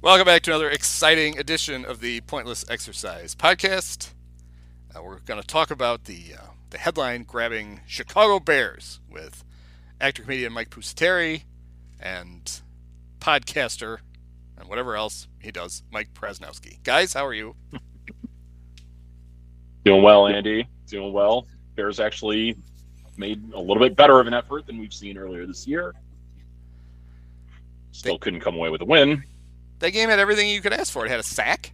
Welcome back to another exciting edition of the Pointless Exercise podcast. Uh, we're going to talk about the uh, the headline grabbing Chicago Bears with actor comedian Mike Pusateri and podcaster and whatever else he does, Mike Prasnowski. Guys, how are you? Doing well, Andy. Doing well. Bears actually made a little bit better of an effort than we've seen earlier this year. Still They- couldn't come away with a win. That game had everything you could ask for. It had a sack,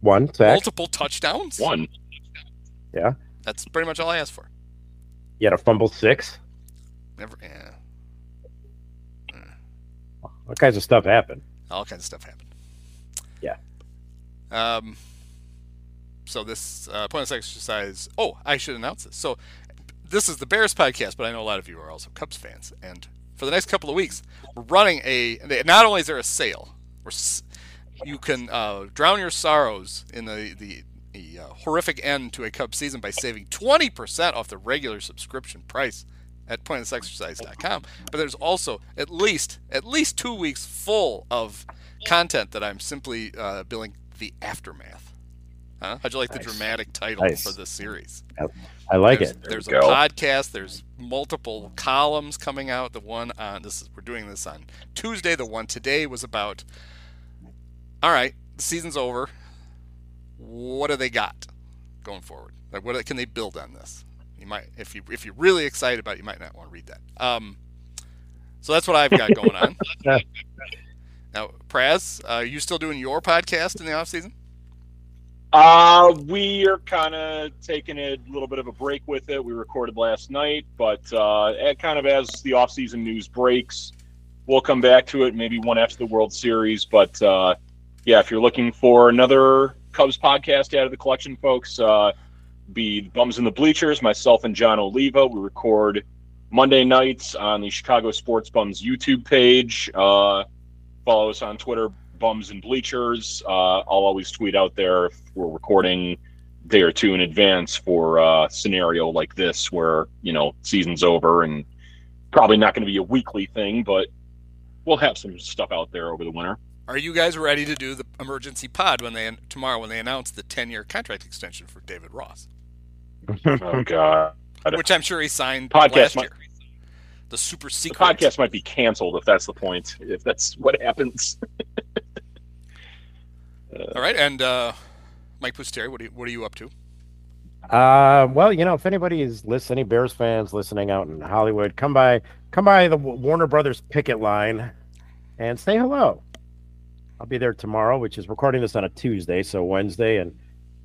One sack. multiple touchdowns. One. Yeah. That's pretty much all I asked for. You had a fumble six. Never, yeah, All kinds of stuff happened. all kinds of stuff happened. Yeah. Um. So this uh, pointless exercise. Oh, I should announce this. So this is the Bears podcast, but I know a lot of you are also Cubs fans, and for the next couple of weeks, we're running a. Not only is there a sale, you can uh, drown your sorrows in the the, the uh, horrific end to a Cubs season by saving 20% off the regular subscription price at pointlessexercise.com. But there's also at least at least two weeks full of content that I'm simply uh, billing the aftermath. Huh? How'd you like the dramatic title Nice. for this series? I like there's, it. There's a There we go. podcast. There's multiple columns coming out. The one on this is we're doing this on Tuesday. The one today was about. All right, the season's over. What do they got going forward? Like, what can they build on this? You might, if you if you're really excited about, it, you might not want to read that. Um, so that's what I've got going on. now, Praz, uh, are you still doing your podcast in the off season? Uh, we are kind of taking a little bit of a break with it. We recorded last night, but uh, kind of as the off-season news breaks, we'll come back to it. Maybe one after the World Series, but uh, yeah, if you're looking for another Cubs podcast out of the collection, folks, uh, be the Bums in the Bleachers. Myself and John Oliva. We record Monday nights on the Chicago Sports Bums YouTube page. Uh, follow us on Twitter, Bums and Bleachers. Uh, I'll always tweet out there if we're recording day or two in advance for a scenario like this where, you know, season's over and probably not going to be a weekly thing, but we'll have some stuff out there over the winter. Are you guys ready to do the emergency pod when they tomorrow when they announce the 10-year contract extension for David Ross, Oh, God. which I'm sure he signed Podcast last might- year? The super The secret podcast might be canceled if that's the point, if that's what happens. All right, and uh, Mike Pusateri, what are you, what are you up to? Uh, well, you know, if anybody is listening, Bears fans listening out in Hollywood, come by, come by the Warner Brothers picket line, and say hello. I'll be there tomorrow, which is recording this on a Tuesday, so Wednesday, and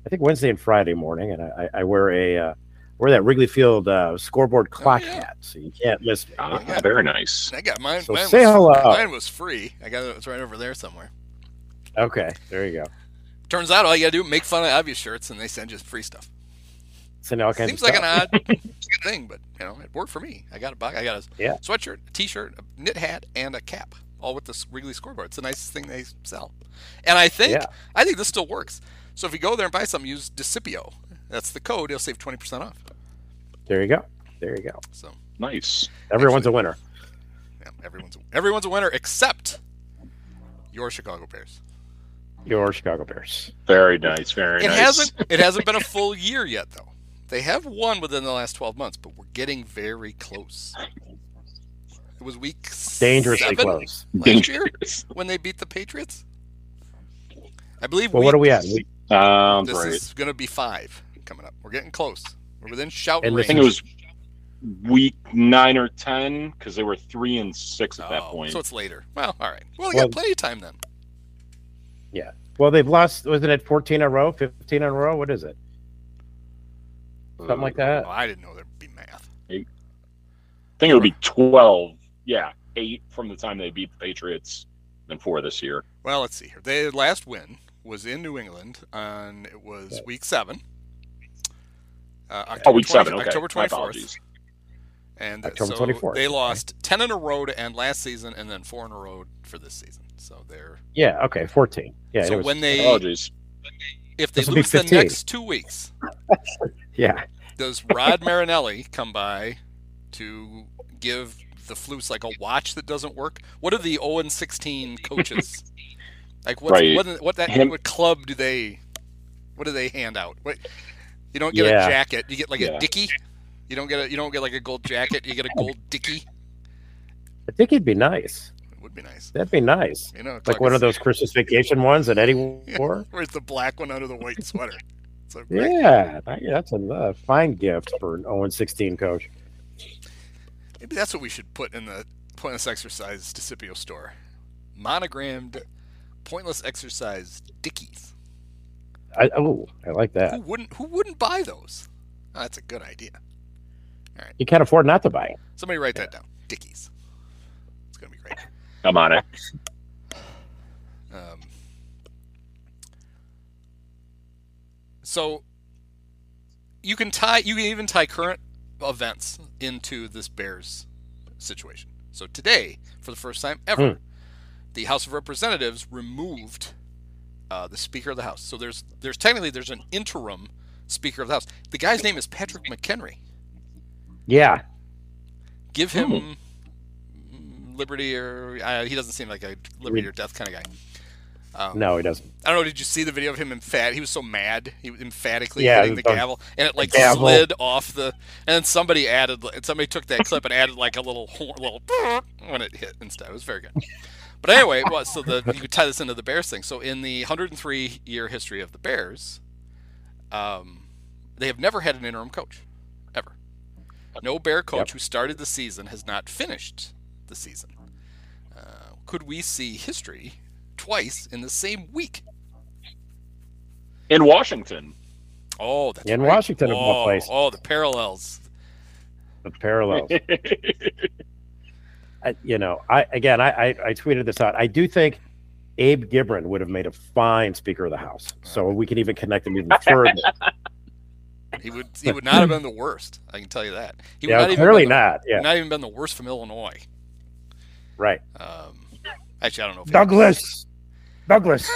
I think Wednesday and Friday morning, and I, I wear a uh, wear that Wrigley Field uh, scoreboard clock yeah. hat, so you can't miss me. Ah, very nice. I got mine. So mine say was, hello. Mine was free. I got it. It's right over there somewhere. Okay, there you go. Turns out all you gotta do is make fun of obvious shirts, and they send you free stuff. Send all kinds Seems of like stuff. an odd thing, but you know, it worked for me. I got a box. I got a Yeah. sweatshirt, a t-shirt, a knit hat, and a cap, all with this Wrigley scoreboard. It's the nicest thing they sell, and I think Yeah. I think this still works. So if you go there and buy something, use Desipio. That's the code. You'll save twenty percent off. There you go. There you go. So Nice. Everyone's a winner. yeah, everyone's everyone's a winner except your Chicago Bears. Your Chicago Bears. Very nice. Very It nice. hasn't it hasn't been a full year yet though. They have won within the last twelve months, but we're getting very close. It was week Dangerously seven close. last year when they beat the Patriots. I believe. Well, week, what are we at? We, Sounds um, This right. is going to be five coming up. We're getting close. We're within shout And I think it was week nine or ten because they were three and six at that Oh, point. So it's later. Well, all right. Well, we Well- got plenty of time then. Well, they've lost. Wasn't it 14 in a row? 15 in a row? What is it? Something like that. Well, I didn't know there'd be math. I think it would be twelve. Yeah, eight from the time they beat the Patriots and four this year. Well, let's see here. Their last win was in New England and it was week seven. Uh, October Oh, week 20 seven. Okay, October my twenty apologies. fourth. And October so 24th, they okay. lost ten in a row to end last season, and then four in a row for this season. So they're Yeah. Okay. Fourteen. Yeah. so was, when they oh Apologies. if they This will lose the next two weeks, yeah. does Rod Marinelli come by to give the Flus like a watch that doesn't work? What are the 0 and 16 coaches? like what's, Right. what what that Him- what club do they what do they hand out? What you don't get Yeah. a jacket, you get like Yeah. a dicky. You don't get a you don't get like a gold jacket, you get a gold dicky. I think it'd be nice. Would be nice. That'd be nice. You know, Like one of those Christmas vacation ones that Eddie wore. Where's the black one under the white sweater? So. Yeah, that's a fine gift for an 0 16 coach. Maybe that's what we should put in the pointless exercise Desipio store. Monogrammed pointless exercise dickies. I, oh, I like that. Who wouldn't who wouldn't buy those? Oh, that's a good idea. You can't afford not to buy it. Somebody write that down. Dickies. It's gonna be great. I'm on it. Um, so you can tie you can even tie current events into this Bears situation. So today, for the first time ever, Hmm. the House of Representatives removed uh, the Speaker of the House. So there's there's technically there's an interim Speaker of the House. The guy's name is Patrick McHenry. Yeah. Give him mm, liberty or uh, he doesn't seem like a liberty or death kind of guy. Um, No, he doesn't. I don't know. Did you see the video of him emphat? He was so mad. He was emphatically Yeah, hitting the gavel, and it like slid off the. And then somebody added. And somebody took that clip and added like a little horn, little when it hit instead. It was very good. But anyway, it was so the you could tie this into the Bears thing. So in the 103 year history of the Bears, um, they have never had an interim coach, ever. No Bear coach Yep. who started the season has not finished the season. Uh, could we see history twice in the same week? In Washington. Oh, that's In right. Washington, of all oh, places. Oh, the parallels. The parallels. I, you know, I again, I, I I tweeted this out. I do think Abe Gibron would have made a fine Speaker of the House. So we can even connect him even further. He would he would not have been the worst. I can tell you that. He would yeah, not even clearly been the, not. Yeah, Not even been the worst from Illinois. Right. Um, actually, I don't know. If Douglas. Douglas.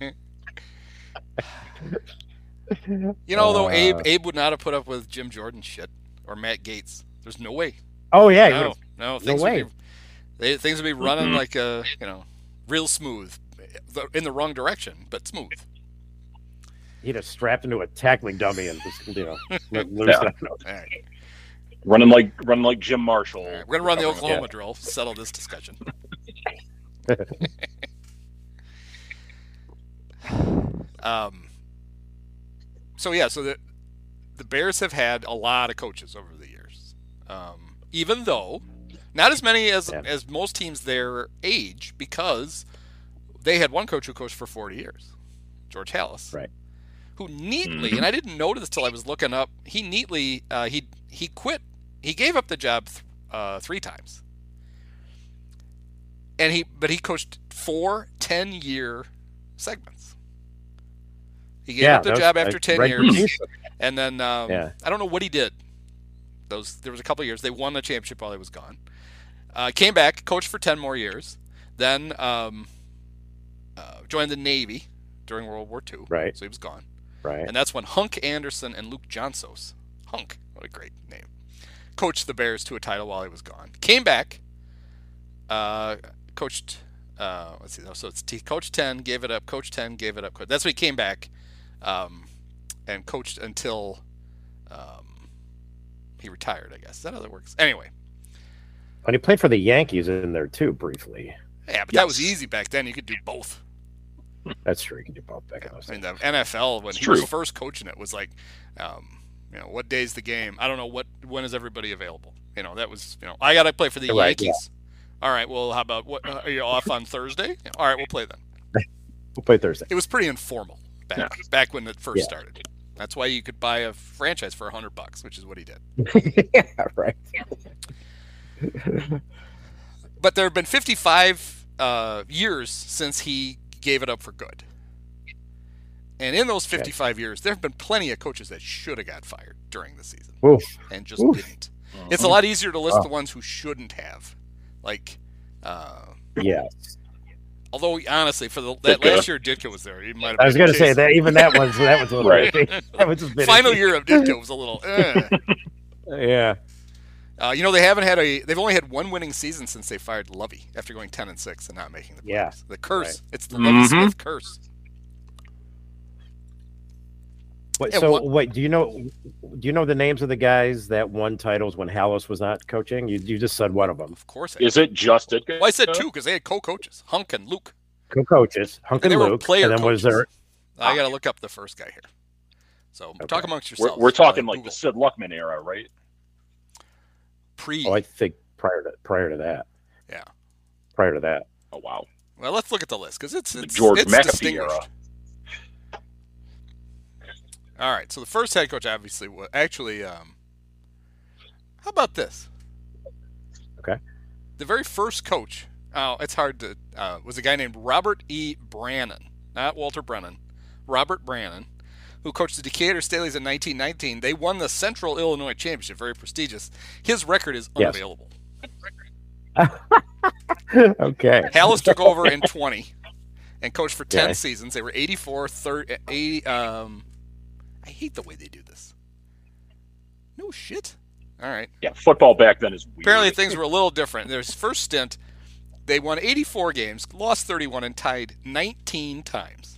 You know, though, Abe Uh, Abe would not have put up with Jim Jordan shit or Matt Gaetz. There's no way. Oh yeah, he no, would've- no, way. Would be, they, things would be running like a you know, real smooth, in the wrong direction, but smooth. he'd have strapped into a tackling dummy and just you know let loose Yeah. that- All right, running like running like Jim Marshall. all right. we're gonna run the. Oklahoma drill. Settle this discussion. um. So yeah, so the the Bears have had a lot of coaches over the years, um, even though not as many as Yeah. as most teams their age, because they had one coach who coached for forty years, George Halas, Right. Who neatly, Mhm. and I didn't notice till I was looking up. He neatly uh, he he quit. He gave up the job th- uh, three times, and he but he coached four 10 year segments. He gave yeah, up the that job was- after I 10 read years. And then um, Yeah. I don't know what he did. Those there was a couple of years they won the championship while he was gone. Uh, came back, coached for ten more years, then um, uh, joined the Navy during World War II. Right. So he was gone, Right. and that's when Hunk Anderson and Luke Johnsos, Hunk, what a great name, coached the Bears to a title while he was gone. Came back, uh, coached. Uh, let's see. So it's he coached ten, gave it up. Coach ten, gave it up. That's when he came back, um, and coached until um, he retired. I guess is that how that works. Anyway, And he played for the Yankees in there too briefly. yeah, but that was easy back then. You could do both. That's true. You can do both back in those I mean, days. the NFL when It's he true. was first coaching it was like, um, you know, what day's the game? I don't know what when is everybody available. You know, that was you know I got to play for the Right, yeah. Yankees. All right, well, how about what? Uh, are you off on Thursday? All right, we'll play then. We'll play Thursday. It was pretty informal back Yeah. back when it first Yeah. started. That's why you could buy a franchise for a hundred bucks, which is what he did. yeah, right. But there have been 55 uh, years since he gave it up for good. And in those 55 years, there have been plenty of coaches that should have got fired during the season Oof. and just Oof. didn't. It's a lot easier to list Wow. the ones who shouldn't have. Like, uh, Yeah. although honestly, for the, that Ditka. last year Ditka was there, he might have I was gonna say that even that one's that was a little Right. iffy. That was just a bit Final iffy. year of Ditka was a little. Eh. Yeah. Uh, you know they haven't had a. They've only had one winning season since they fired Lovey after going ten and six and not making the playoffs. Yeah. The curse. Right. It's the Lovey Mhm. Smith curse. Wait, Yeah, so what- wait, do you know do you know the names of the guys that won titles when Halas was not coaching? You you just said one of them. Of course. I Is it just Ditka? Well, I said two because they had co-coaches, Hunk and Luke. Co-coaches, Hunk And and they were Luke, player and then was there? I got to look up the first guy here. So talk amongst We're, yourselves. we're talking Uh, like Google. the Sid Luckman era, right? Pre. Oh, I think prior to prior to that. Yeah. Prior to that. Oh wow. Well, let's look at the list because it's, it's George it's McAfee era. All right, so the first head coach obviously was actually. Um, how about this? Okay. The very first coach. Oh, it's hard to. Uh, was a guy named Robert E. Brannon, not Walter Brennan. Robert Brannon, who coached the Decatur Staleys in 1919. They won the Central Illinois Championship, very prestigious. His record is Yes. unavailable. okay. Halas took over in 20 and coached for 10 Okay. seasons. They were 84, 30, 80. Um, I hate the way they do this. No shit. All right. Yeah, football back then is weird. Apparently things were a little different. Their first stint, they won 84 games, lost 31, and tied 19 times.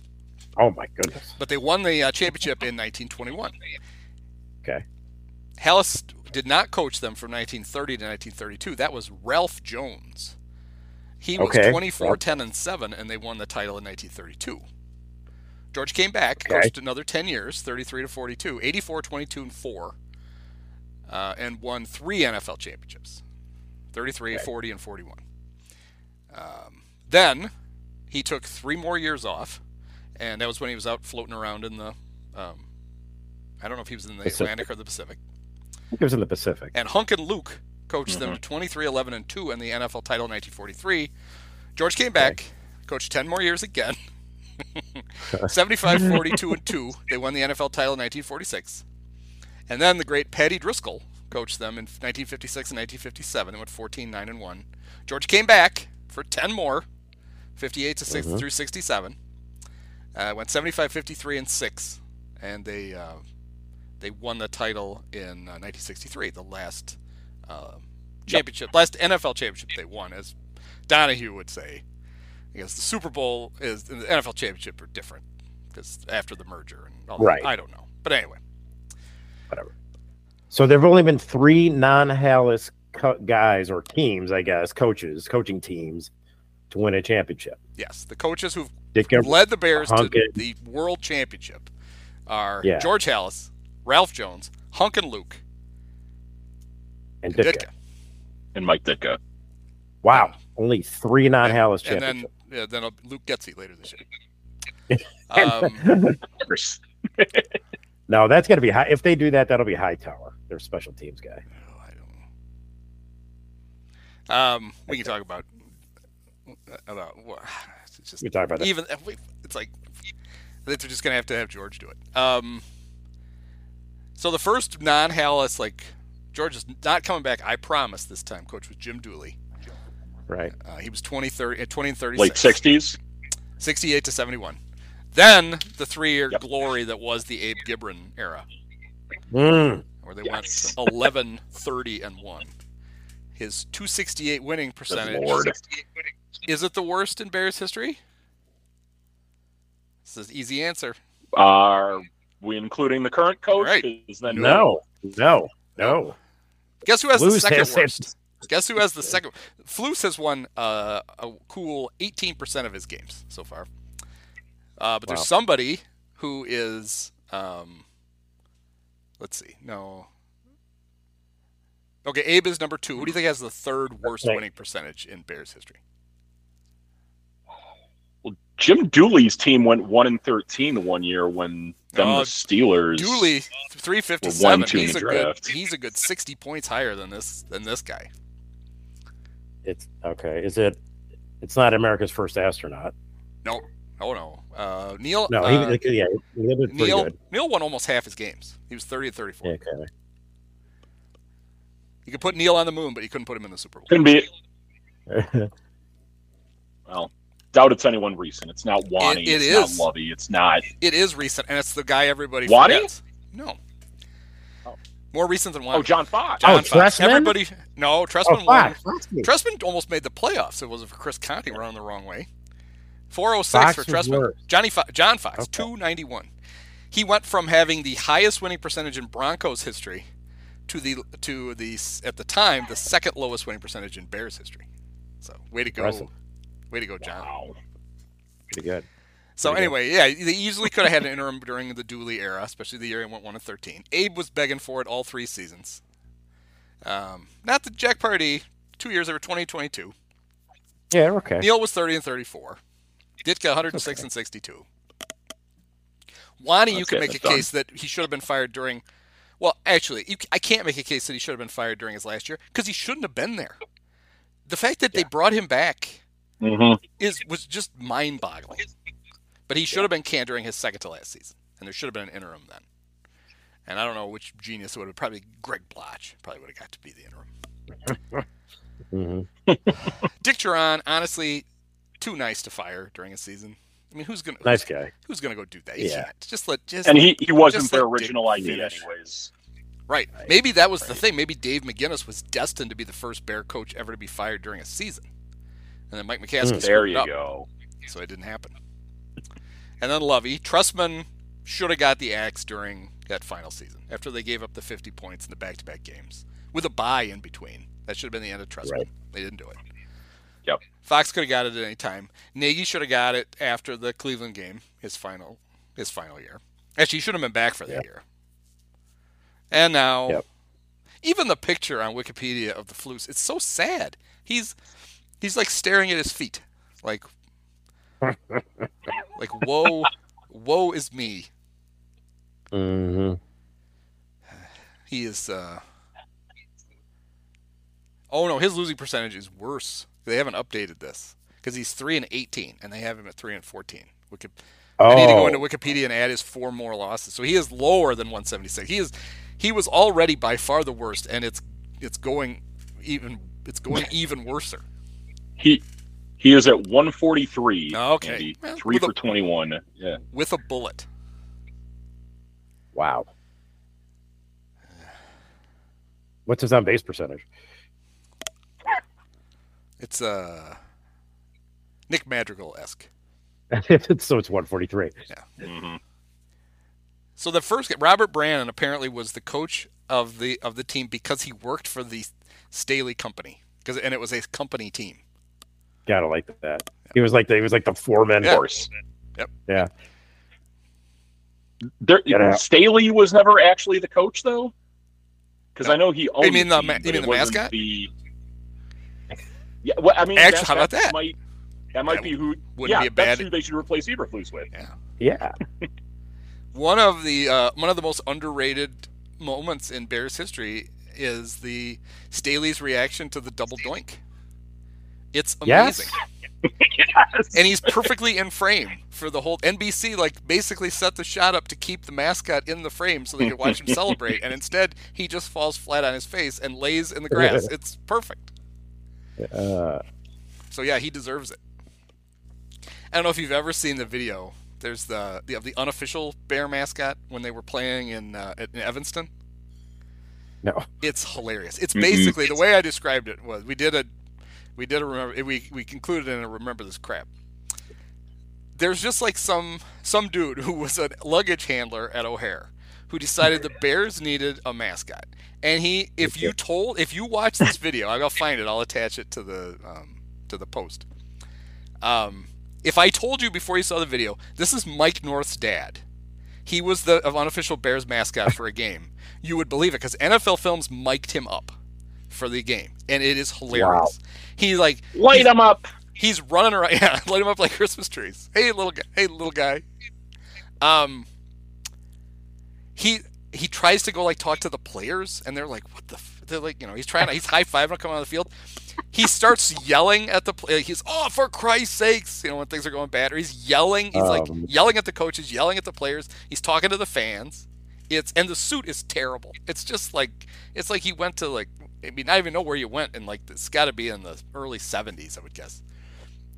Oh my goodness. But they won the uh, championship in 1921. Okay. Halas did not coach them from 1930 to 1932. That was Ralph Jones. He was Okay. 24, Well- 10, and 7, and they won the title in 1932. George came back, Okay. coached another 10 years, 33 to 42, 84, 22, and 4, uh, and won three NFL championships 33, Okay. 40, and 41. Um, then he took three more years off, and that was when he was out floating around in the. Um, I don't know if he was in the Pacific. Atlantic or the Pacific. I think it was in the Pacific. And Hunk and Luke coached them Mhm. to 23, 11, and 2 in the NFL title in 1943. George came back, coached 10 more years again. 75, 42, and 2. They won the NFL title in 1946. And then the great Paddy Driscoll coached them in 1956 and 1957. They went 14, 9, and 1. George came back for 10 more, 58 to 6 Mhm. through 67. Uh, went 75, 53, and 6. And they uh, they won the title in uh, 1963, the last uh, championship, last NFL championship they won, as Donahue would say. Because the Super Bowl is and the NFL championship are different because after the merger and all that. Right. I don't know, but anyway, Whatever. So there've only been three non-Halas co- guys or teams, I guess, coaches, coaching teams, to win a championship. yes, the coaches who've Dick led the Bears to the World Championship are Yeah. George Halas, Ralph Jones, Hunk and Luke, and and Ditka. Ditka. and Mike Ditka. Wow, only three non-Halas and then championships. yeah, then uh, Luke Getsy later this year. Um, Of course. no, that's gonna be high. If they do that, that'll be Hightower, their special teams guy. Oh, I don't know. Um, we can talk about about what it's just We talk about that. even it's like they're just gonna have to have George do it. Um, so the first non-Halas like George is not coming back. I promise this time. Coach was Jim Dooley. Right. Uh, he was 20, 30, 20 and 36. Late sixties. 68 to 71. Then the three-year Yep. glory that was the Abe Gibron era. Mm. where they Yes. went 11, 30, and 1. His 268 winning percentage. Lord. Is it the worst in Bears history? This is an easy answer. Are we including the current coach? Right. 'Cause then No, no, no. Guess who has the second has- worst? Guess who has the second? Flus has won uh, a cool 18% of his games so far. Uh, but Wow. there's somebody who is, um, let's see, no. Okay, Abe is number two. Who do you think has the third worst winning percentage in Bears history? Jim Dooley's team went one and thirteen the one year when them Oh, the Steelers. Dooley, Well, 357. one, two in He's the a good. draft. He's a good 60 points higher than this than this guy. It's okay. Is it It's not America's first astronaut. No, oh no. Uh, Neil. No, uh, yeah, he Neil. good. Neil won almost half his games. He was thirty to thirty-four. Okay. You could put Neil on the moon, but you couldn't put him in the Super Bowl. Couldn't be. Well, doubt it's anyone recent. It's not Wani. It- it it's is. not Lovey. It's not. It is recent, and it's the guy everybody Wani? forgets. No. Oh. More recent than Wani. Oh, John Fox. Oh, John Oh, Fox. Trestman? Everybody. No, oh, won. Fox. Fox. Almost made the playoffs. It wasn't for Chris Conte running the wrong way. 406 Fox for was Trestman. worse. Johnny Fo- John Fox, Okay. 291. He went from having the highest winning percentage in Broncos history to the to the at the time the second lowest winning percentage in Bears history. So way to go, Impressive. Way to go, John. Wow. Pretty good. So Pretty good. anyway, yeah, they easily could have had an interim during the Dooley era, especially the year he went one and thirteen. Abe was begging for it all three seasons. Um, not the Jack Pardee, two years over twenty twenty two. Yeah, okay. Neil was 30 and 34. Ditka 106 and 62. Wani, you can make a done. case that he should have been fired during. Well, actually, you, I can't make a case that he should have been fired during his last year because he shouldn't have been there. The fact that they brought him back Mm-hmm. is was just mind-boggling. But he should have been canned during his second to last season, and there should have been an interim then. And I don't know which genius would have probably Greg Blache probably would have got to be the interim. hmm Dick Jauron, honestly, too nice to fire during a season. I mean, who's gonna Nice guy. who's gonna go do that? You Yeah. can't. Just let just And he, he wasn't their let Dick original idea, finish. anyways. right. Maybe that was the thing. Maybe Dave McGinnis was destined to be the first Bear coach ever to be fired during a season, and then Mike McCaskey Mm. screwed There you up, go. so it didn't happen. And then Lovey Trestman should have got the axe during that final season after they gave up the 50 points in the back-to-back games with a bye in between. That should have been the end of Trestman. Right. They didn't do it. Yep. Fox could have got it at any time. Nagy should have got it after the Cleveland game, his final his final year. Actually, he should have been back for that Yep. year. And now, Yep. even the picture on Wikipedia of the Flus, it's so sad. He's he's like staring at his feet, like like woe, woe is me. hmm He is. uh Oh no, his losing percentage is worse. They haven't updated this because he's three and eighteen, and they have him at three and fourteen. Wiki- I need to go Oh, into Wikipedia and add his four more losses. So he is lower than 176. He is he was already by far the worst, and it's it's going even it's going even worser. He he is at 143. Okay. Andy. Well, Three with a- for 21. Yeah. with a bullet. wow. What's his on base percentage? It's uh Nick Madrigal esque. so it's 143. hmm So the first Robert Brannon apparently was the coach of the of the team because he worked for the Staley company because and it was a company team. Gotta like that. He was like the, he was like the foreman. Of course. Yeah. There, Get out. Staley was never actually the coach, though. Because No. I know he owned. mean the team, ma- you mean the mascot? The... Yeah, well, I mean, Actually, that- how about that that? Might, that might That be who. wouldn't yeah, be a bad- that's who they should replace Eberflus with. Yeah. One of the uh, one of the most underrated moments in Bears history is the Staley's reaction to the double doink. It's amazing. Yes. and he's perfectly in frame for the whole NBC like basically set the shot up to keep the mascot in the frame so they could watch him celebrate and instead he just falls flat on his face and lays in the grass it's perfect Uh, so yeah he deserves it I don't know if you've ever seen the video there's the the, of the unofficial bear mascot when they were playing in uh, in Evanston no. it's hilarious. It's basically the way I described it was we did a we did a remember we we concluded in a remember this crap. There's just like some some dude who was a luggage handler at O'Hare who decided the Bears needed a mascot. And he if you told if you watch this video, I'll find it, I'll attach it to the um, to the post. Um, if I told you before you saw the video, this is Mike North's dad. He was the unofficial Bears mascot for a game. You would believe it because NFL Films mic'd him up for the game, and it is hilarious. He like Light he's, him up. he's running around, yeah, light him up like Christmas trees. Hey little guy, hey little guy. Um, he he tries to go like talk to the players, and they're like, "What the? F-? they're like, you know, he's trying to, he's high fiving, coming on the field. He starts yelling at the play. He's, oh, for Christ's sakes, you know, when things are going bad, or he's yelling. He's like Um. yelling at the coaches, yelling at the players. He's talking to the fans. It's and the suit is terrible. It's just like it's like he went to like I mean I don't even know where you went and like it's got to be in the early '70s, I would guess.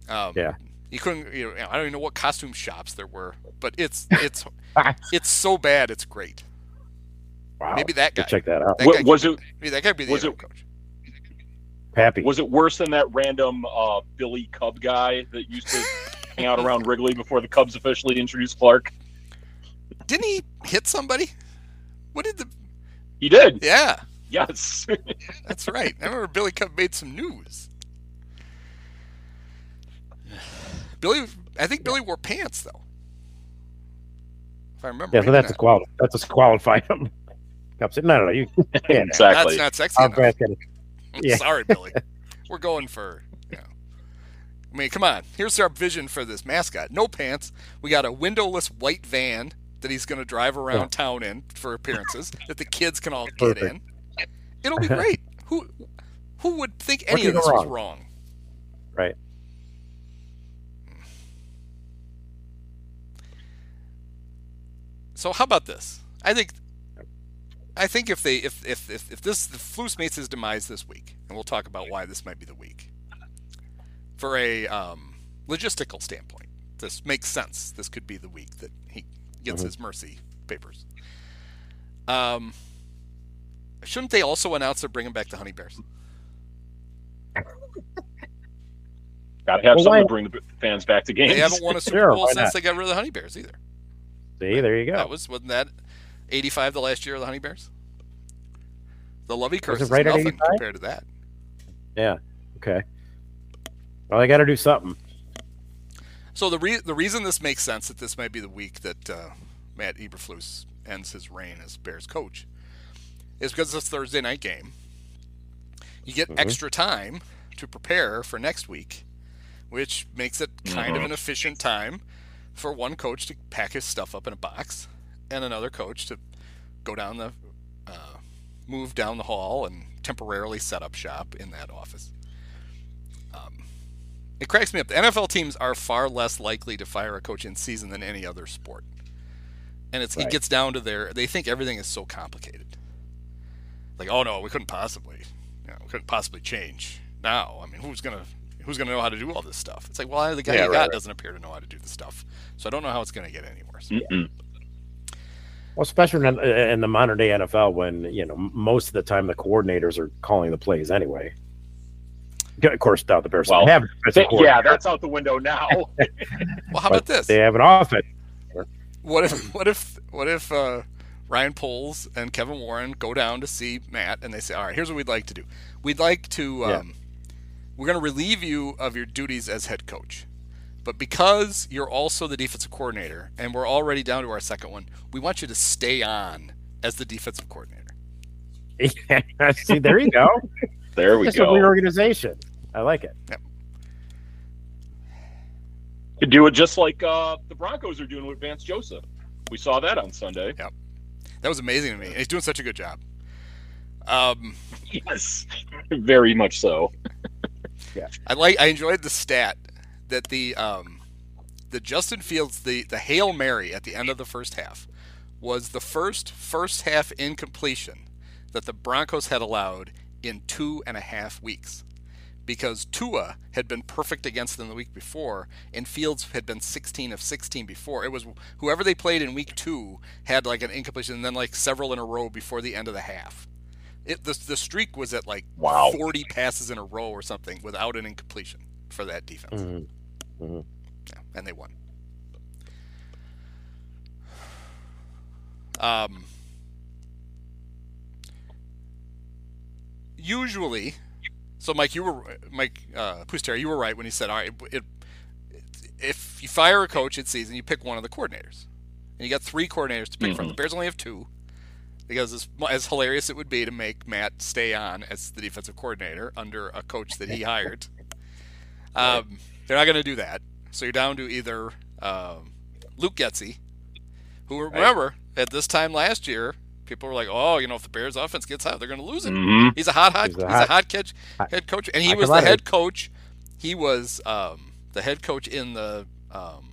Um, Yeah. You couldn't. You know, I don't even know what costume shops there were, but it's it's it's so bad. It's great. Wow. Maybe that guy. Check that out. That Wa- guy was it be- Maybe that guy be the was it- coach. Pappy. was it worse than that random uh, Billy Cub guy that used to hang out around Wrigley before the Cubs officially introduced Clark? Didn't he hit somebody? What did the? He did. Yeah, Yes. that's right. I remember Billy Cub made some news. Billy, I think Billy wore pants though. If I remember. yeah, so that's that. disqualified. That's disqualified him. Cub said, no, no, no. You yeah, exactly. That's not sexy I'll enough. Yeah. Sorry, Billy. We're going for, you know. I mean, come on. Here's our vision for this mascot. No pants. We got a windowless white van that he's going to drive around Yeah. town in for appearances that the kids can all get in. It'll be great. who who would think any of this go was wrong? wrong? Right. So how about this? I think I think if they if if if, if this if Flus meets his demise this week, and we'll talk about why this might be the week. For a um, logistical standpoint, this makes sense. This could be the week that he gets Mhm. his mercy papers. Um, shouldn't they also announce they're bringing back the honey bears? Got to have Well, something to bring the fans back to games. They haven't won a Super Sure, Bowl since not? they got rid of the honey bears either. See, there you go. That was wasn't that eighty five the last year of the Honey Bears? The Lovey curse it is right at nothing 85? compared to that. yeah. Okay. Well, they got to do something. So the re- the reason this makes sense that this might be the week that uh, Matt Eberflus ends his reign as Bears coach is because it's a Thursday night game. You get Mhm. extra time to prepare for next week, which makes it kind of Mhm. an efficient time for one coach to pack his stuff up in a box and another coach to go down the uh, move down the hall and temporarily set up shop in that office. Um, it cracks me up. The NFL teams are far less likely to fire a coach in season than any other sport, and it's it gets down to their they think everything is so complicated. Like, oh no, we couldn't possibly, you know, we couldn't possibly change now. I mean, who's gonna who's gonna know how to do all this stuff? It's like, well, the guy Yeah, you right, got right. doesn't appear to know how to do the stuff, so I don't know how it's gonna get any worse. Mm-mm. Well, especially in, in the modern day NFL, when you know most of the time the coordinators are calling the plays anyway. Of course, now the Bears Well, have a defensive Th- yeah, that's out the window now. Well, how about this? They have an offense. What if what if what if uh, Ryan Poles and Kevin Warren go down to see Matt and they say, "All right, here's what we'd like to do. We'd like to Yeah. um, we're going to relieve you of your duties as head coach, but because you're also the defensive coordinator and we're already down to our second one, we want you to stay on as the defensive coordinator." See, there you go. there we go. It's a go. reorganization. I like it. Could do it just like uh, the Broncos are doing with Vance Joseph. We saw that on Sunday. That was amazing to me. He's doing such a good job. Um, Yes, very much so. yeah, I like. I enjoyed the stat that the um, the Justin Fields the the hail mary at the end of the first half was the first first half incompletion that the Broncos had allowed in two and a half weeks, because Tua had been perfect against them the week before, and Fields had been 16 of 16 before. It was whoever they played in week two had like an incompletion, and then like several in a row before the end of the half. It the the streak was at like Wow. 40 passes in a row or something without an incompletion for that defense. Mhm. Yeah, and they won. Um, usually, so Mike, you were Mike uh, you were right when he said, "All right, it, if you fire a coach in season, you pick one of the coordinators, and you got three coordinators to pick from. The Bears only have two, Because as, as hilarious it would be to make Matt stay on as the defensive coordinator under a coach that he hired, um, they're not going to do that. So you're down to either um, Luke Getsy, who remember at this time last year, People were like, "Oh, you know, if the Bears offense gets hot, they're going to lose it." hmm He's a hot, hot. He's He's a a hot- hot, catch hot- head coach, and he hot was the commodity. head coach. He was um, the head coach in the um,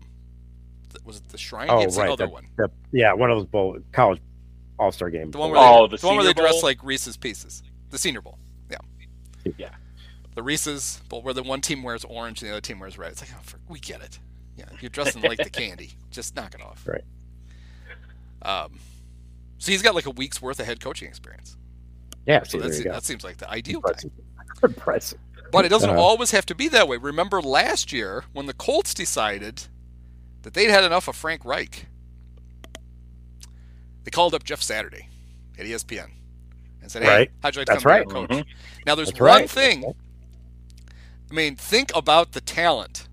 was it the Shrine Oh, Game? It's the right. other that- one. that- yeah, one of those bowl college all star games. The one where Oh, they, the one where they Senior dress like Reese's Pieces. The Senior Bowl. Yeah. Yeah. The Reese's Bowl where the one team wears orange and the other team wears red. It's like, oh, for, we get it. Yeah, you're dressing like the candy. Just knock it off. Right. Um, so he's got like a week's worth of head coaching experience. yeah, So see, that's, that seems like the ideal guy. Impressive. Impressive. But it doesn't Uh-huh. always have to be that way. Remember last year when the Colts decided that they'd had enough of Frank Reich? They called up Jeff Saturday at ESPN and said, "Hey, Right. how'd you like to That's come right. be our coach?" Mhm. Now, there's That's one right. thing. I mean, think about the talent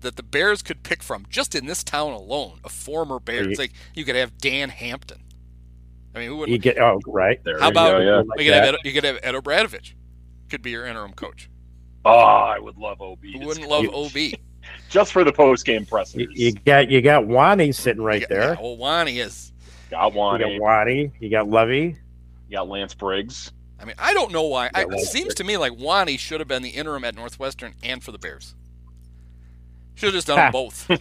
that the Bears could pick from just in this town alone. A former Bears, You- like you could have Dan Hampton. I mean, who wouldn't? get oh right. There How about- go, yeah. Like you could have that. Ed, you could have Ed O'Bradovich. Could be your interim coach. Oh, I would love OB. Who wouldn't love coach. OB? just for the post game pressers? You, you got you got Wani sitting right Yeah, there. Yeah, well, Wani is. got You Wani, got you Wani. You got Levy. You got Lance Briggs. I mean, I don't know why. I, it seems to me like Wani should have been the interim at Northwestern and for the Bears. Should have just done them both.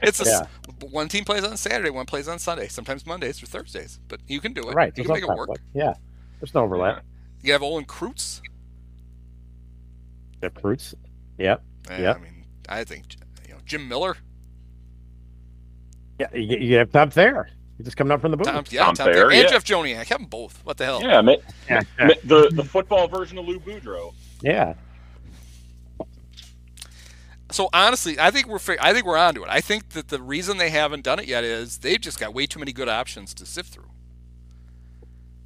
It's a, s- one team plays on Saturday, one plays on Sunday, sometimes Mondays or Thursdays. But you can do it. Right. You there's can make no it work. conflict. Yeah. There's no overlap. You have Olin Kreutz. The fruits. Yep. Yeah. I mean, I think you know Jim Miller. Yeah. You, you have Tom Thayer. He's just coming up from the booth. Tom, yeah, Tom Tom Thayer, Thayer, and yeah. Jeff Joniak. Have them both. What the hell? Yeah, ma- Yeah. ma- the the football version of Lou Boudreau. Yeah. So honestly, I think we're I think we're onto it. I think that the reason they haven't done it yet is they've just got way too many good options to sift through.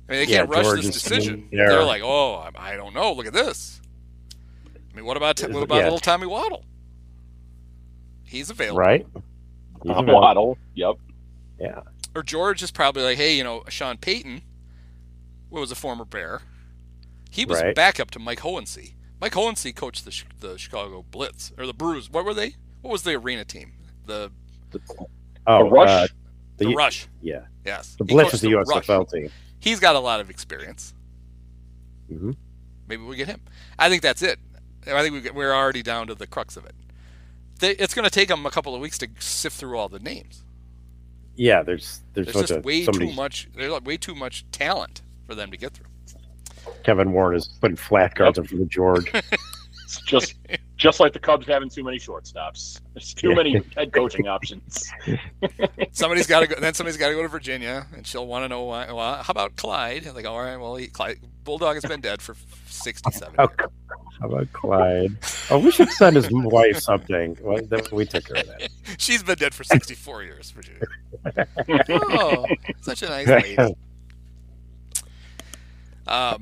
I mean, they Yeah, can't rush George this decision. sitting there. They're like, oh, I, I don't know. Look at this. I mean, what about what about yeah. little Tommy Waddle? He's available. Right. He's available. Waddle. Yep. Yeah. Or George is probably like, hey, you know, Sean Payton, who was a former Bear, he was Right. backup to Mike Hohensee. Mike Hohensee coached the the Chicago Blitz or the Brews. What were they? What was the arena team? The Oh, The Rush? uh, the, the, Rush. yeah. Yes. The Blitz coached is the Rush. USFL team. He's got a lot of experience. Mhm. Maybe we get him. I think that's it. I think we get, we're already down to the crux of it. They, it's going to take them a couple of weeks to sift through all the names. Yeah. There's there's, There's just a, way so too much. There's like way too much talent for them to get through. Kevin Warren is putting flat guards in front of George. It's just just like the Cubs having too many shortstops. There's too Yeah. many head coaching options. Somebody's got to go. Then somebody's got to go to Virginia, and she'll want to know why. Well, how about Clyde? And they go, all right. Well, he, Clyde, Bulldog has been dead for sixty-seven. Oh, years. How about Clyde? Oh, we should send his wife something. Well, then we took care of that. She's been dead for sixty-four years. Virginia. Oh, such a nice lady. Um,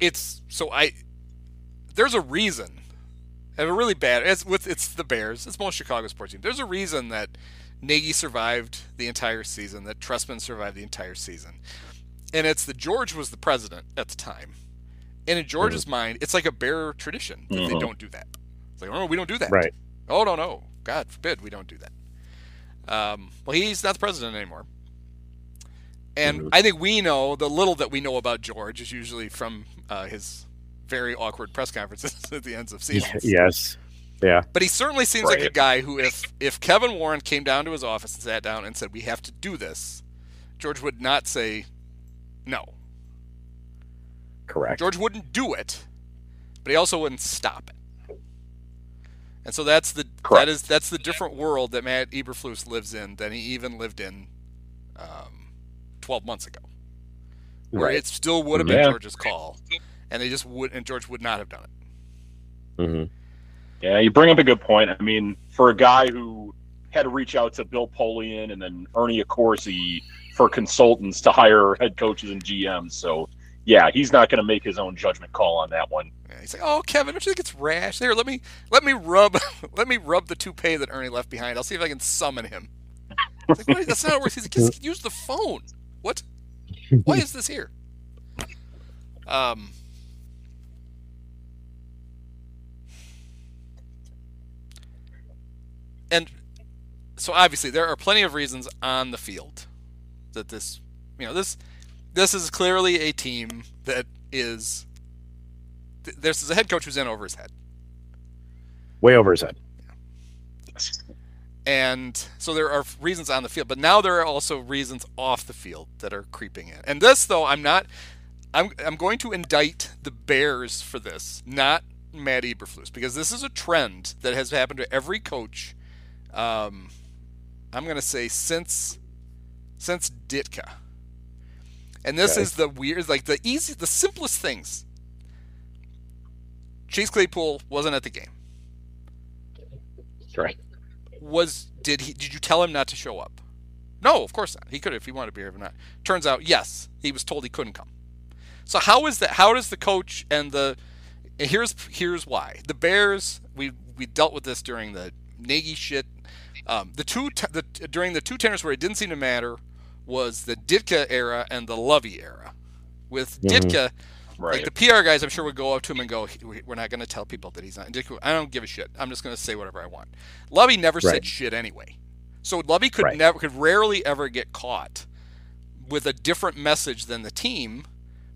it's so I. There's a reason. I have a really bad. It's with it's the Bears. It's most Chicago sports team. There's a reason that Nagy survived the entire season. That Trestman survived the entire season, and it's that George was the president at the time. And in George's mind, it's like a bear tradition that they Mhm. don't do that. It's like, oh, we don't do that. Right. Oh no, no, God forbid we don't do that. Um, well, he's not the president anymore, and. I think we know the little that we know about George is usually from uh, his very awkward press conferences at the ends of seasons. Yes. Yeah. But he certainly seems like a guy who, if if Kevin Warren came down to his office and sat down and said, "We have to do this," George would not say no. Correct. George wouldn't do it, but he also wouldn't stop it. And so that's the that Correct. is that's the different world that Matt Eberflus lives in than he even lived in um, 12 months ago, where Right. it still would have been Yeah. George's call, and they just would and George would not have done it. Mm-hmm. Yeah, you bring up a good point. I mean, for a guy who had to reach out to Bill Polian and then Ernie Accorsi for consultants to hire head coaches and GMs, so yeah, he's not going to make his own judgment call on that one. Yeah, he's like, "Oh, Kevin, don't you think it's rash? Here, let me let me rub let me rub the toupee that Ernie left behind. I'll see if I can summon him." Like, "Wait, that's not worth. He's like, "Just use the phone. What? Why is this here? Um. And so obviously there are plenty of reasons on the field that this, you know, this this is clearly a team that is. This is a head coach who's in over his head. Way over his head. And so there are reasons on the field, but now there are also reasons off the field that are creeping in. And this, though, I'm not. I'm I'm going to indict the Bears for this, not Matt Eberflus, because this is a trend that has happened to every coach. Um, I'm going to say since since Ditka. And this Okay. is the weird, like the easy, the simplest things. Chase Claypool wasn't at the game Right. Was did he did you tell him not to show up? No, of course not. He could if he wanted to be here or not. Turns out, yes, he was told he couldn't come. So how is that? How does the coach and the here's here's why the Bears we we dealt with this during the Nagy shit. Um, the two the, during the two tenors where it didn't seem to matter was the Ditka era and the Lovie era. With Mhm. Ditka, Right. like the PR guys, I'm sure would go up to him and go, "We- "We're not going to tell people that he's not." Ditka, I don't give a shit. I'm just going to say whatever I want. Lovie never Right. said shit anyway, so Lovie could Right. never, could rarely ever get caught with a different message than the team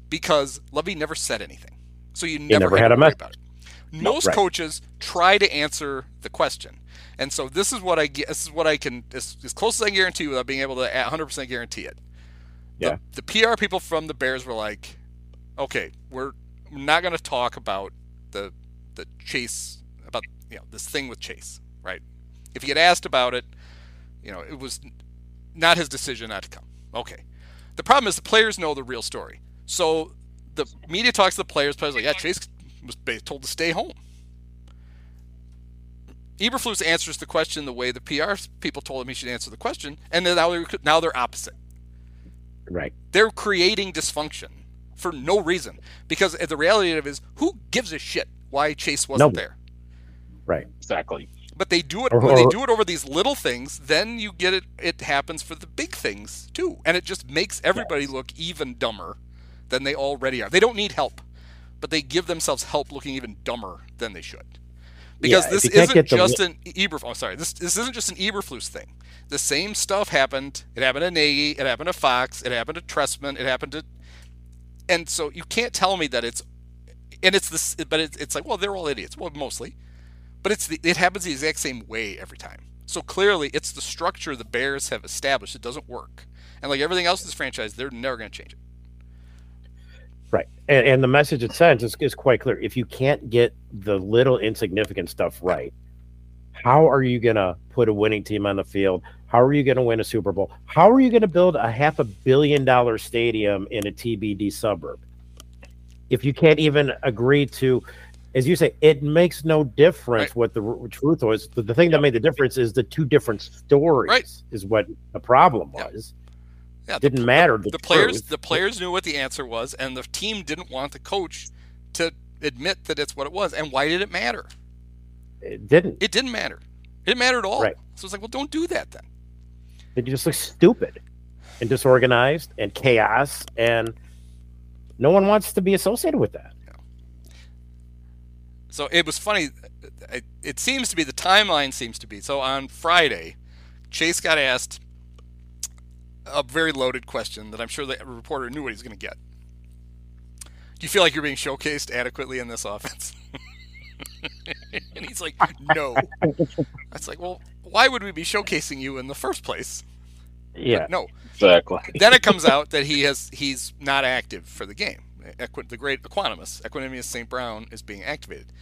because Lovie never said anything. So you never, never had, had to a worry about it. Most right. coaches try to answer the question, and so this is what I get. This is what I can as, as close as I can guarantee without being able to 100% guarantee it. Yeah. The, the PR people from the Bears were like, "Okay, we're not going to talk about the the Chase about you know this thing with Chase, right? If he had asked about it, you know, it was not his decision not to come. Okay. The problem is the players know the real story. So the media talks to the players. Players like, yeah, Chase was told to stay home. Eberflus answers the question the way the PR people told him he should answer the question, and then now they're, now they're opposite. Right. They're creating dysfunction for no reason because the reality of it is, who gives a shit why Chase wasn't Nobody. there? Right. exactly. But they do it Or- when they do it over these little things. Then you get it. It happens for the big things too, and it just makes everybody look even dumber than they already are. They don't need help, but they give themselves help looking even dumber than they should. Because Yeah, this isn't get the just an Eberflus. Oh, sorry, this this isn't just an Eberflus thing. The same stuff happened. It happened to Nagy. It happened to Fox. It happened to Trestman. It happened to, and so you can't tell me that it's, and it's this. But it's, it's like, well, they're all idiots. Well, mostly but it's the, it happens the exact same way every time. So clearly, it's the structure the Bears have established. It doesn't work, and like everything else in this franchise, they're never going to change it. Right. And, and the message it sends is, is quite clear. If you can't get the little insignificant stuff right, how are you going to put a winning team on the field? How are you going to win a Super Bowl? How are you going to build a half a billion dollar stadium in a TBD suburb? If you can't even agree to, as you say, it makes no difference Right. what the r- truth was. The, the thing that made the difference is the two different stories, Right. is what the problem Yeah. was. Yeah, the, Didn't matter. The, the players the players knew what the answer was, and the team didn't want the coach to admit that it's what it was. And why did it matter? It didn't. It didn't matter. It didn't matter at all. Right. So it's like, well, don't do that then. They just look stupid and disorganized and chaos, and no one wants to be associated with that. So it was funny. It, it seems to be the timeline seems to be so on Friday, Chase got asked a very loaded question that I'm sure the reporter knew what he was going to get. Do you feel like you're being showcased adequately in this offense? and he's like, no. That's like, well, why would we be showcasing you in the first place? Yeah, But no. Exactly. Then it comes out that he has he's not active for the game. Equi- the great Equanimous, Equanimous St. Brown, is being activated.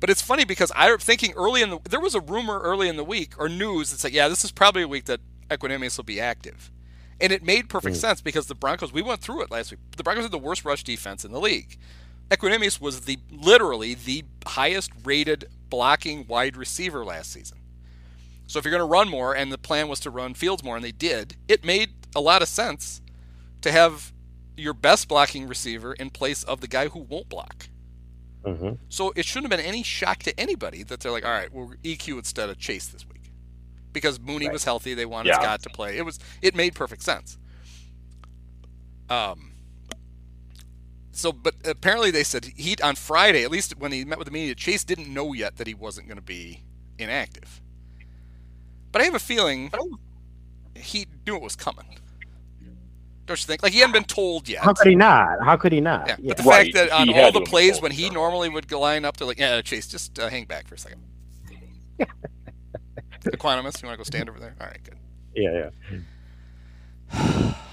But it's funny because I was thinking early in the there was a rumor early in the week or news that said, yeah, this is probably a week that Equanimous will be active. And it made perfect mm. sense because the Broncos, we went through it last week. The Broncos had the worst rush defense in the league. Equanimous was the literally the highest rated blocking wide receiver last season. So if you're going to run more, and the plan was to run Fields more, and they did, it made a lot of sense to have your best blocking receiver in place of the guy who won't block. Mhm. So it shouldn't have been any shock to anybody that they're like, all right, we'll EQ instead of Chase this week, because Mooney Right. was healthy. They wanted Yeah. Scott to play. It was it made perfect sense. Um. So, but apparently they said he on Friday, at least when he met with the media, Chase didn't know yet that he wasn't going to be inactive. But I have a feeling he knew it was coming. Don't you think? Like he hadn't been told yet. How could he not? How could he not? Yeah, Yeah. but the Right, fact that on he all the plays when he normally would line up, they're like, "Yeah, Chase, just uh, hang back for a second. Equanimous, you want to go stand over there? All right, good. yeah, yeah.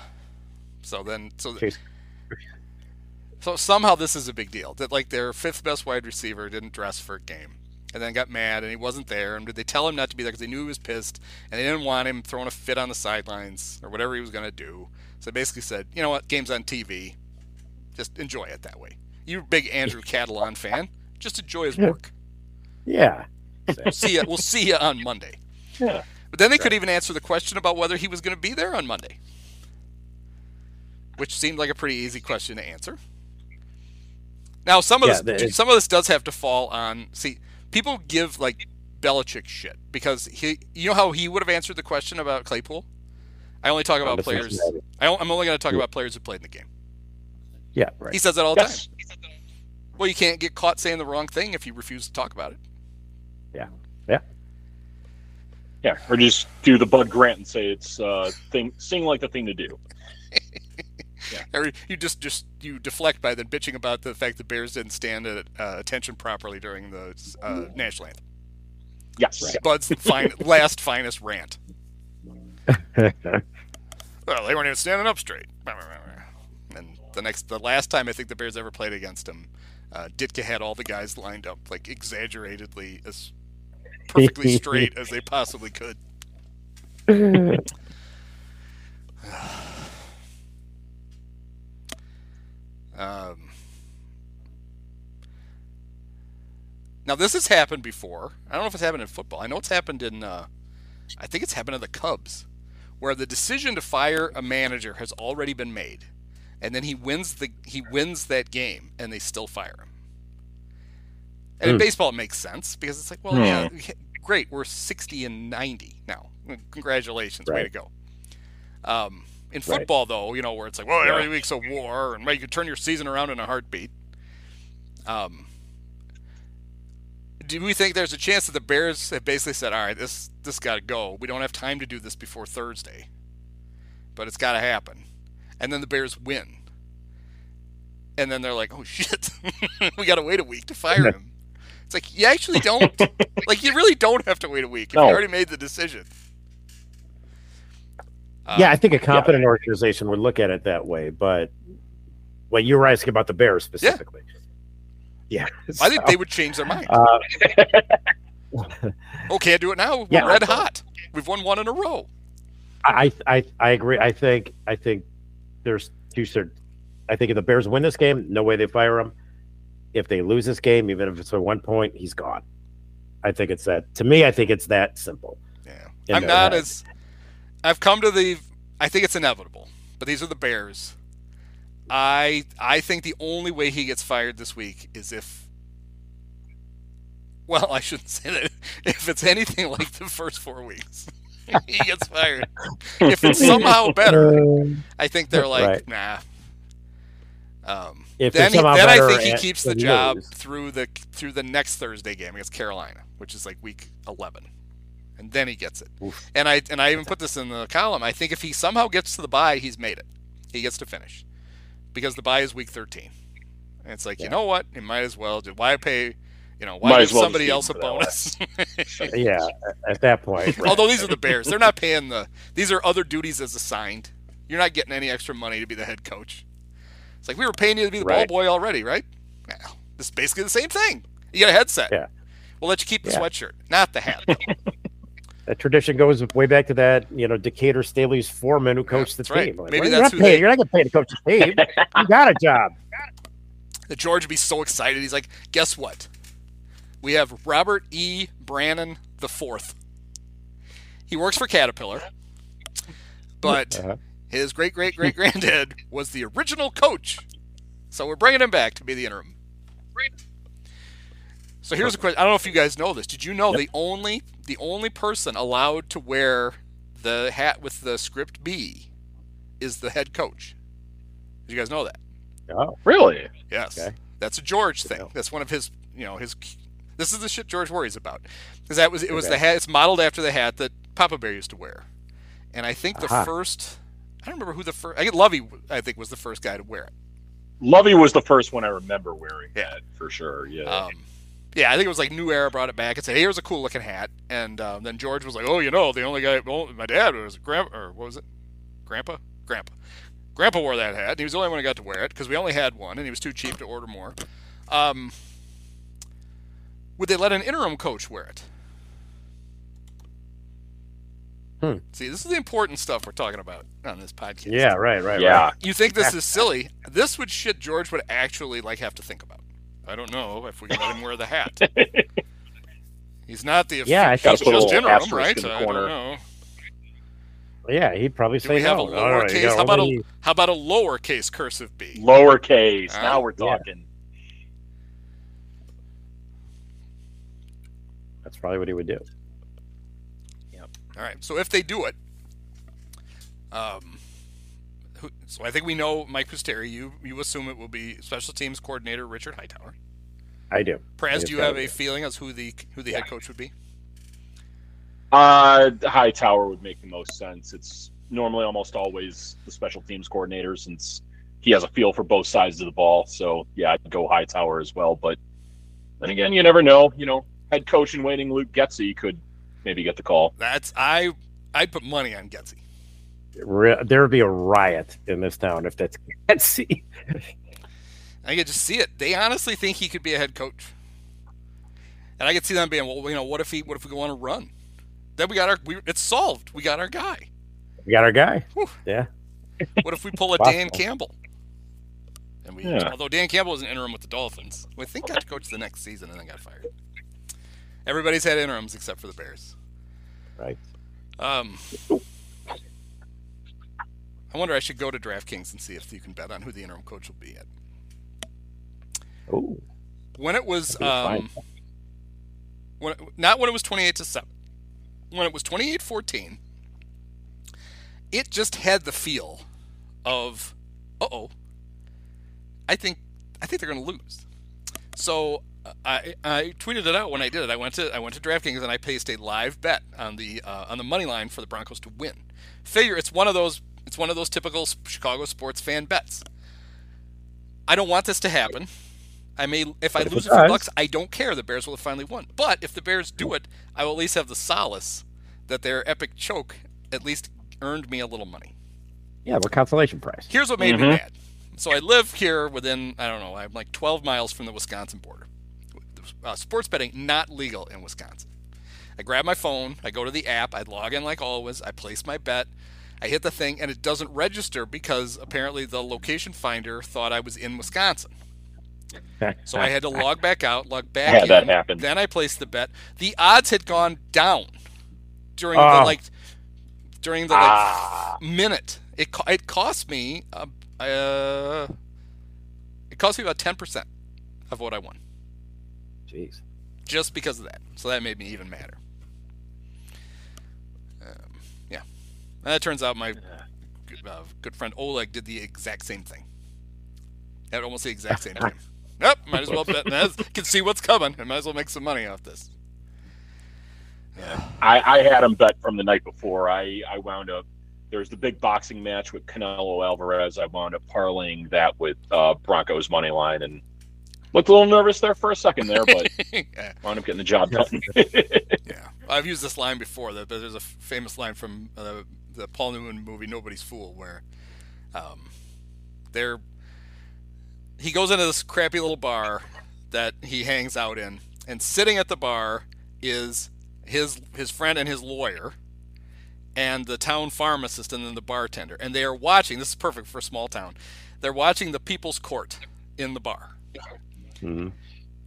So then, so Chase. So somehow this is a big deal that like their fifth best wide receiver didn't dress for a game, and then got mad and he wasn't there. And did they tell him not to be there because they knew he was pissed and they didn't want him throwing a fit on the sidelines or whatever he was going to do? So they basically said, you know what, game's on TV, just enjoy it that way. You're a big Andrew Catalon fan, just enjoy his work. Yeah. We'll see you. We'll see you on Monday. Yeah. But then they could even answer the question about whether he was going to be there on Monday, which seemed like a pretty easy question to answer. Now, some of Yeah, this, the- some of this does have to fall on. See, people give like Belichick shit because he, you know how he would have answered the question about Claypool. I only talk about players. I don't, I'm only going to talk Yeah. about players who played in the game. Yeah, right. He says that all the Yes. time. Well, you can't get caught saying the wrong thing if you refuse to talk about it. Yeah. Yeah. Yeah, or just do the Bud Grant and say it's uh thing sing like the thing to do. Or you just just you deflect by then bitching about the fact the Bears didn't stand at uh, attention properly during the uh, national anthem. Yes. Bud's fine, last finest rant. Well, they weren't even standing up straight. And the next, the last time I think the Bears ever played against him, uh, Ditka had all the guys lined up like exaggeratedly as perfectly straight as they possibly could. Um, now this has happened before. I don't know if it's happened in football. I know it's happened in. Uh, I think it's happened in the Cubs, where the decision to fire a manager has already been made, and then he wins the he wins that game, and they still fire him. And in Hmm. baseball, it makes sense because it's like, well, Hmm. yeah, great, we're sixty and ninety now. Congratulations, way to go. Um, in Right. football, though, you know where it's like, well, every Yeah. week's a war, and you can turn your season around in a heartbeat. Um, do we think there's a chance that the Bears have basically said, "All right, this this got to go. We don't have time to do this before Thursday, but it's got to happen," and then the Bears win, and then they're like, "Oh shit, we got to wait a week to fire him." It's like you actually don't, like you really don't have to wait a week if No. you already made the decision. Yeah, I think a competent organization would look at it that way, but well, you were asking about the Bears specifically. Yeah. I think they would change their mind. uh, Oh, can't do it now. We're Yeah. red hot. We've won one in a row. I, I I agree. I think I think there's two certain. I think if the Bears win this game, no way they fire him. If they lose this game, even if it's a one point, he's gone. I think it's that. To me, I think it's that simple. Yeah. in I'm not as. I've come to the. I think it's inevitable, but these are the Bears. I I think the only way he gets fired this week is if. Well, I shouldn't say that. If it's anything like the first four weeks, he gets fired. If it's somehow better, I think they're like, Right. nah. Um, If then he, then I think he keeps the job lose. through the through the next Thursday game against Carolina, which is like week eleven, and then he gets it. Oof. And I and I even put this in the column. I think if he somehow gets to the bye, he's made it. He gets to finish because the bye is week thirteen. And it's like you know what? He might as well. do- Why pay? You know, why give well somebody else a leave it that bonus? Yeah, at that point. right. Although these are the Bears, they're not paying the. These are other duties as assigned. You're not getting any extra money to be the head coach. It's like we were paying you to be the Right. ball boy already, right? Well, this is basically the same thing. You got a headset. Yeah. We'll let you keep the Yeah. sweatshirt, not the hat. though. that tradition goes way back to that, you know, Decatur Staley's foreman who coached the that's right. team. Like, Maybe well, that's you're not, paid, they- you're not getting paid to coach the team. you got a job. The George would be so excited. He's like, guess what? We have Robert E. Brannon the fourth. He works for Caterpillar, but Uh-huh. his great great great granddad was the original coach. So we're bringing him back to be the interim. So here's a question. I don't know if you guys know this. Did you know the only the only person allowed to wear the hat with the script B is the head coach? Did you guys know that? Oh, Really? Yes. Okay. That's a George thing. That's one of his, you know, his. This is the shit George worries about, because that was it was Okay. the hat. It's modeled after the hat that Papa Bear used to wear, and I think the Aha. first. I don't remember who the first. I think Lovie, I think, was the first guy to wear it. Lovie was the first one I remember wearing Yeah. that for sure. Yeah. Um, yeah, I think it was like New Era brought it back and said, "Hey, here's a cool looking hat." And um, then George was like, "Oh, you know, the only guy, well, my dad was grandpa, or what was it, grandpa, grandpa, grandpa wore that hat. And he was the only one who got to wear it because we only had one, and he was too cheap to order more." Um, would they let an interim coach wear it? Hmm. See, this is the important stuff we're talking about on this podcast. Yeah, right, right, yeah. right. You think this is silly? This would shit George would actually like have to think about. I don't know if we can let him wear the hat. He's not the Yeah, I think- Gotta put a just little interim, right? in the I don't know. Yeah, he'd probably Do say we have no. a No, no, you how about a how about a lowercase cursive b? Lowercase. Uh, now we're yeah. talking. That's probably what he would do. Yep. All right. So if they do it, um, who, so I think we know Mike Pusateri. You you assume it will be special teams coordinator Richard Hightower. I do. Praz, Yes, do you have do. a feeling as who the who the head coach would be? Uh, Hightower would make the most sense. It's normally almost always the special teams coordinator since he has a feel for both sides of the ball. So yeah, I'd go Hightower as well. But then again, you never know. You know, head coach in waiting Luke Getsy could maybe get the call. That's I I'd put money on Getsy. Re- there would be a riot in this town if that's Getsy. I could just see it. They honestly think he could be a head coach, and I could see them being, well, you know, what if he, what if we go on a run? Then we got our, we, it's solved. We got our guy. We got our guy. Whew. Yeah. What if we pull a Dan Campbell? And we, Yeah. although Dan Campbell was an interim with the Dolphins, we think got to coach the next season and then got fired. Everybody's had interims except for the Bears. Right. Um, I wonder. I should go to DraftKings and see if you can bet on who the interim coach will be at. Oh, when it was That'd be fine. um, when not when it was 28 to 7 when it was 28-14 it just had the feel of uh-oh i think i think they're going to lose so uh, I, I tweeted it out when I did it. I went to I went to DraftKings and I placed a live bet on the uh, on the money line for the Broncos to win. Figure it's one of those it's one of those typical Chicago sports fan bets. I don't want this to happen. I may if I if lose a few bucks, I don't care. The Bears will have finally won. But if the Bears do it, I will at least have the solace that their epic choke at least earned me a little money. yeah, what consolation prize? Here's what made me Mhm. mad. So I live here within I don't know I'm like 12 miles from the Wisconsin border. Uh, sports betting not legal in Wisconsin. I grab my phone, I go to the app, I log in like always, I place my bet, I hit the thing, and it doesn't register because apparently the location finder thought I was in Wisconsin. So I had to log back out, log back Had in. that happen. Then I placed the bet. The odds had gone down during the Oh. like during the like Ah. minute. It it cost me uh, uh it cost me about ten percent of what I won Jeez. just because of that. So that made me even madder. And it turns out my good, uh, good friend Oleg did the exact same thing. At almost the exact same time. Yep, might as well bet. Can see what's coming, and might as well make some money off this. Yeah. I, I had him bet from the night before. I, I wound up there's the big boxing match with Canelo Alvarez. I wound up parlaying that with uh, Broncos money line and looked a little nervous there for a second there, but yeah. wound up getting the job done. Yeah, I've used this line before. That there's a famous line from uh, the Paul Newman movie "Nobody's Fool," where um, they're he goes into this crappy little bar that he hangs out in, and sitting at the bar is his his friend and his lawyer, and the town pharmacist and then the bartender, and they are watching. This is perfect for a small town. They're watching the People's Court in the bar Mhm.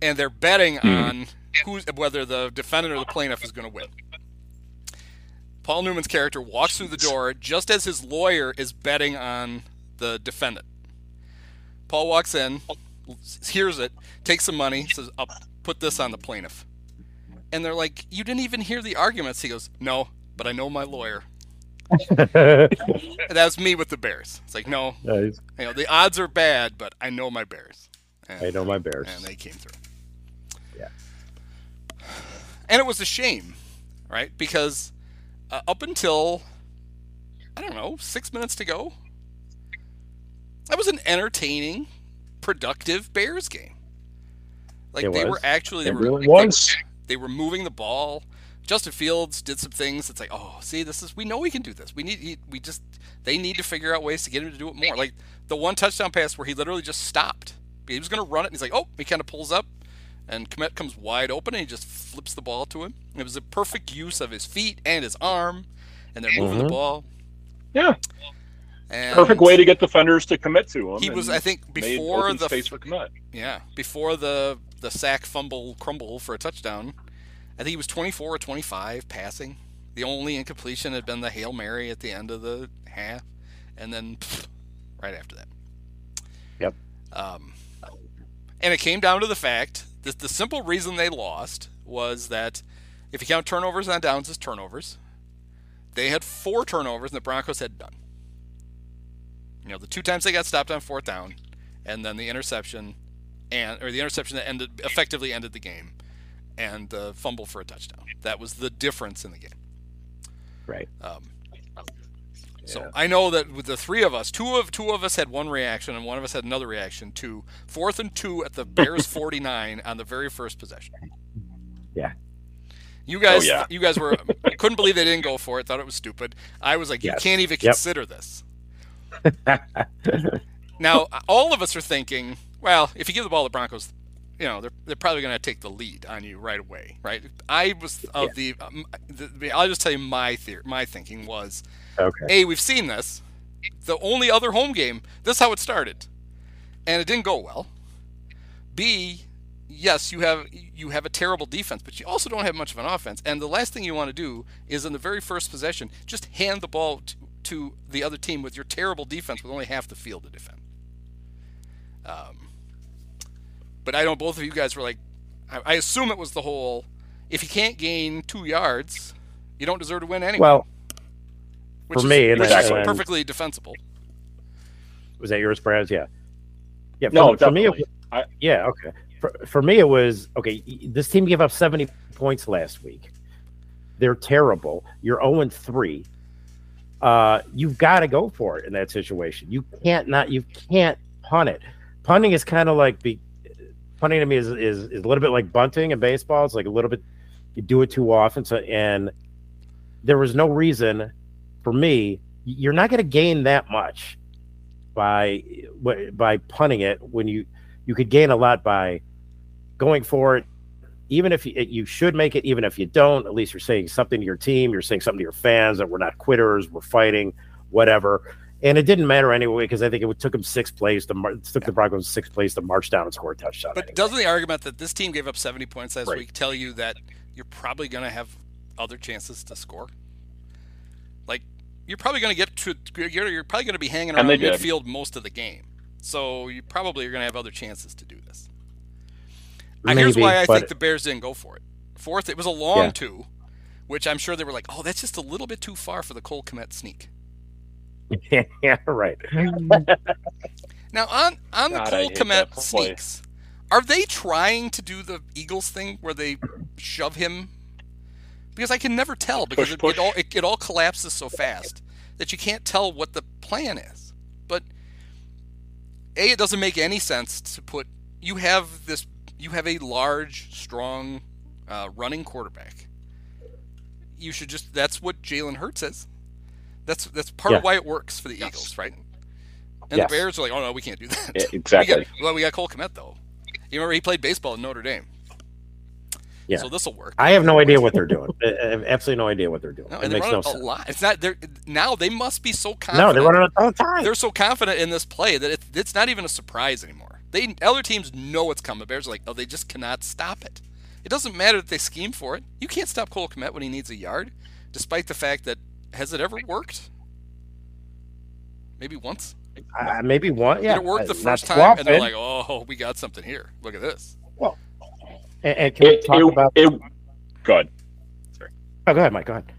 and they're betting on who's whether the defendant or the plaintiff is going to win. Paul Newman's character walks through the door just as his lawyer is betting on the defendant. Paul walks in, hears it, takes some money, says, "I'll put this on the plaintiff." And they're like, "You didn't even hear the arguments." He goes, "No, but I know my lawyer." That was me with the Bears. It's like, no, Nice. you know, the odds are bad, but I know my Bears. And- I know my Bears. and they came through. Yeah. And it was a shame, right? Because uh, up until I don't know six minutes to go. That was an entertaining, productive Bears game. Like It they was. were actually they It were really they- was. they were moving the ball. Justin Fields did some things. It's like, oh, see, this is we know we can do this. We need he, we just they need to figure out ways to get him to do it more. Like the one touchdown pass where he literally just stopped. He was going to run it, and he's like, oh, he kind of pulls up, and Kmet comes wide open, and he just flips the ball to him. It was a perfect use of his feet and his arm, and they're moving the Mhm. ball. Yeah, And perfect way to get defenders to commit to him. He was, I think, before the space for commit. Yeah, before the the sack fumble crumble for a touchdown, I think he was 24 or 25 passing. The only incompletion had been the hail mary at the end of the half, and then pfft, right after that. Yep. Um, and it came down to the fact that the simple reason they lost was that if you count turnovers on downs as turnovers, they had four turnovers and the Broncos had none. You know, the two times they got stopped on fourth down, and then the interception, and or the interception that ended effectively ended the game, and the fumble for a touchdown. That was the difference in the game. Right. Um, so Yeah. I know that with the three of us, two of two of us had one reaction, and one of us had another reaction to fourth and two at the Bears 49 on the very first possession. Yeah. You guys, Oh, yeah. you guys were couldn't believe they didn't go for it. Thought it was stupid. I was like, you can't even Yep. consider this. Now, all of us are thinking, well, if you give the ball to the Broncos, you know, they're, they're probably going to take the lead on you right away, right? I was of the, um, the, the, I'll just tell you my theory, my thinking was, okay. A, we've seen this. The only other home game, this is how it started. And it didn't go well. B, yes, you have you have a terrible defense, but you also don't have much of an offense. And the last thing you want to do is in the very first possession, just hand the ball to, to the other team with your terrible defense with only half the field to defend. Um, but I know both of you guys were like, I, I assume it was the whole, if you can't gain two yards, you don't deserve to win anyway. Well, which for is, me, and which is and- perfectly defensible. was that yours, Brad? Yeah. Yeah. For, No, for me, it, definitely. I- yeah. Okay. For, for me, it was okay. This team gave up 70 points last week. They're terrible. You're 0 3. Uh, you've got to go for it in that situation. You can't not. You can't punt it. Punting is kind of like be, punting to me is, is is a little bit like bunting in baseball. It's like a little bit. You do it too often. So and there was no reason for me. You're not going to gain that much by by punting it when you you could gain a lot by going for it even if you, you should make it even if you don't at least you're saying something to your team you're saying something to your fans that we're not quitters we're fighting whatever and it didn't matter anyway because i think it took them six plays to mar- it took the broncos six plays to march down and score a touchdown But anyway. doesn't the argument that this team gave up 70 points last Right. week tell you that you're probably going to have other chances to score? Like, you're probably going to get to, you're, you're probably going to be hanging around they did. midfield most of the game. So you probably are going to have other chances to do this. Maybe, Here's why I think the Bears didn't go for it. Fourth, it was a long Yeah. two, which I'm sure they were like, oh, that's just a little bit too far for the Cole Kmet sneak. Yeah right Now on on the God, I Cole hate Kmet sneaks, are they trying to do the Eagles thing where they shove him? Because I can never tell because Push, it, push. it all it, it all collapses so fast that you can't tell what the plan is. But a it doesn't make any sense to put you have this you have a large strong uh, running quarterback. You should just that's what Jalen Hurts is. That's that's part of why it works for the Eagles, right? And Yes. the Bears are like, oh no, we can't do that. Yeah, We exactly. got, well, we got Cole Kmet though. You remember he played baseball in Notre Dame. Yeah. So this will work. i have no idea what they're doing I I have absolutely no idea what they're doing No, it they makes run no it a sense lot. It's not they're now they must be so no confident. they're running it all the time They're so confident in this play that it, it's not even a surprise anymore. They other teams know it's coming. The Bears are like, oh, they just cannot stop it. It doesn't matter that they scheme for it. You can't stop Cole Kmet when he needs a yard, despite the fact that has it ever worked? Maybe once. uh, maybe one yeah Did it worked the uh, first too time? And they're like, oh, we got something here. Look at this. and, and can we It, talk it, about it, good. oh, go ahead mike go ahead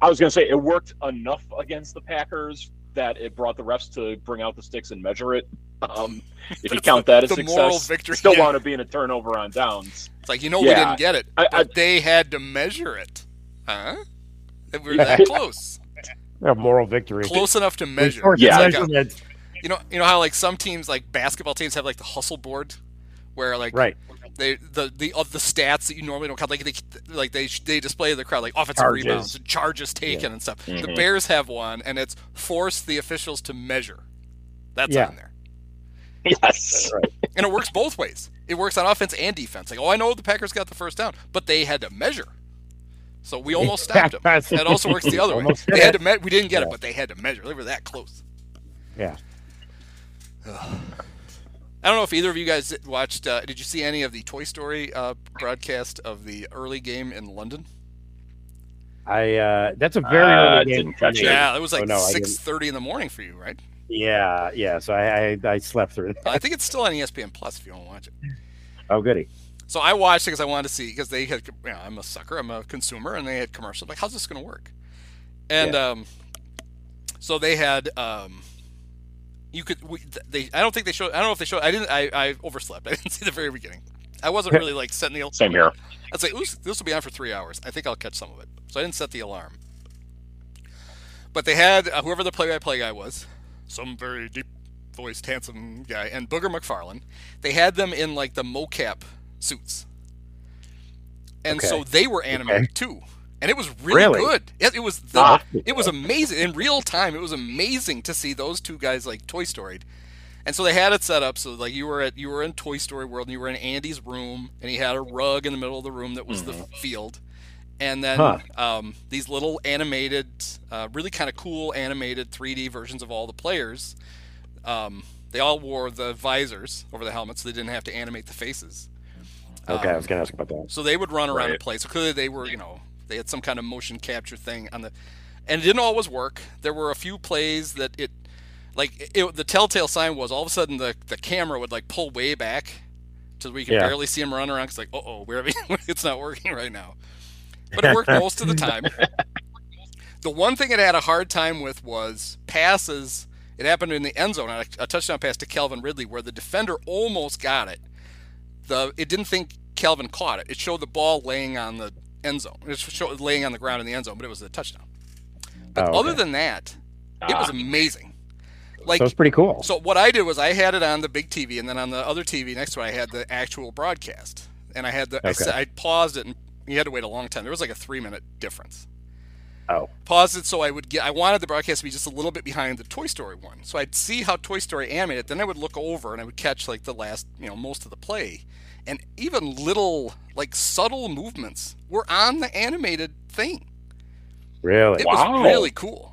I was going to say it worked enough against the Packers that it brought the refs to bring out the sticks and measure it. Um, if you count that as the success, moral victory, still yeah. wound up being a turnover on downs. It's like you know we didn't get it, I- but they had to measure it, huh? That we're that close, A moral victory. close enough to measure. Short Yeah. Like a- you know, you know how like some teams, like basketball teams, have like the hustle board, where like Right. they the the of the stats that you normally don't count, like they like they they display to the crowd like offensive Charges. rebounds and charges taken and stuff. The Mhm. Bears have one, and it's force the officials to measure. That's Yeah. on there, Yes. and it works both ways. It works on offense and defense. Like, oh, I know the Packers got the first down, but they had to measure. So we almost stopped them. That also works the other way. They had it. to me- we didn't get it, but they had to measure. They were that close. Yeah. I don't know if either of you guys watched. Uh, did you see any of the Toy Story uh, broadcast of the early game in London? I uh that's a very Uh, early game. didn't for catch me. it. Yeah, it was like Oh, no, I six didn't. thirty in the morning for you, right? Yeah, yeah. So I I, I slept through it. I think it's still on ESPN Plus if you want to watch it. Oh goody. So I watched it because I wanted to see because they had. You know, I'm a sucker. I'm a consumer, and they had commercials. Like, how's this going to work? And um, so they had. Um, you could. We, they. I don't think they showed. I don't know if they showed. I didn't. I, I overslept. I didn't see the very beginning. I wasn't really like setting the. Same here. I was like, "Ooh, this will be on for three hours. I think I'll catch some of it. So I didn't set the alarm. But they had uh, whoever the play-by-play guy was, some very deep-voiced, handsome guy, and Booger McFarland. They had them in like the mocap suits, and Okay. so they were animated too, and it was really, Really? good. It, it was the, Ah. it was amazing in real time. It was amazing to see those two guys like Toy Story. And so they had it set up so like you were at you were in Toy Story World and you were in Andy's room and he had a rug in the middle of the room that was the field. And then Huh. um, these little animated, uh, really kind of cool animated 3D versions of all the players. Um, they all wore the visors over the helmets, so they didn't have to animate the faces. Okay, I Um, was gonna ask about that. so they would run around and Right. play. So clearly they were, you know, they had some kind of motion capture thing on the, and it didn't always work. There were a few plays that it, like it, the telltale sign was all of a sudden the the camera would like pull way back, to where you could Yeah. barely see him run around. It's like, oh, oh, we're it's not working right now. But it worked most of the time. The one thing it had a hard time with was passes. It happened in the end zone, a, a touchdown pass to Calvin Ridley, where the defender almost got it. The it didn't think Calvin caught it. It showed the ball laying on the end zone. It showed laying on the ground in the end zone, but it was a touchdown. But Oh, other than that, it was Ah. amazing. Like so it's pretty cool. so what I did was I had it on the big TV, and then on the other TV next to it, I had the actual broadcast, and I had the Okay. sa- I paused it, and you had to wait a long time. There was like a three minute difference. Oh. Paused it so I would get. I wanted the broadcast to be just a little bit behind the Toy Story one, so I'd see how Toy Story animated. Then I would look over and I would catch like the last, you know, most of the play, and even little like subtle movements were on the animated thing. Really? It Wow. was really cool.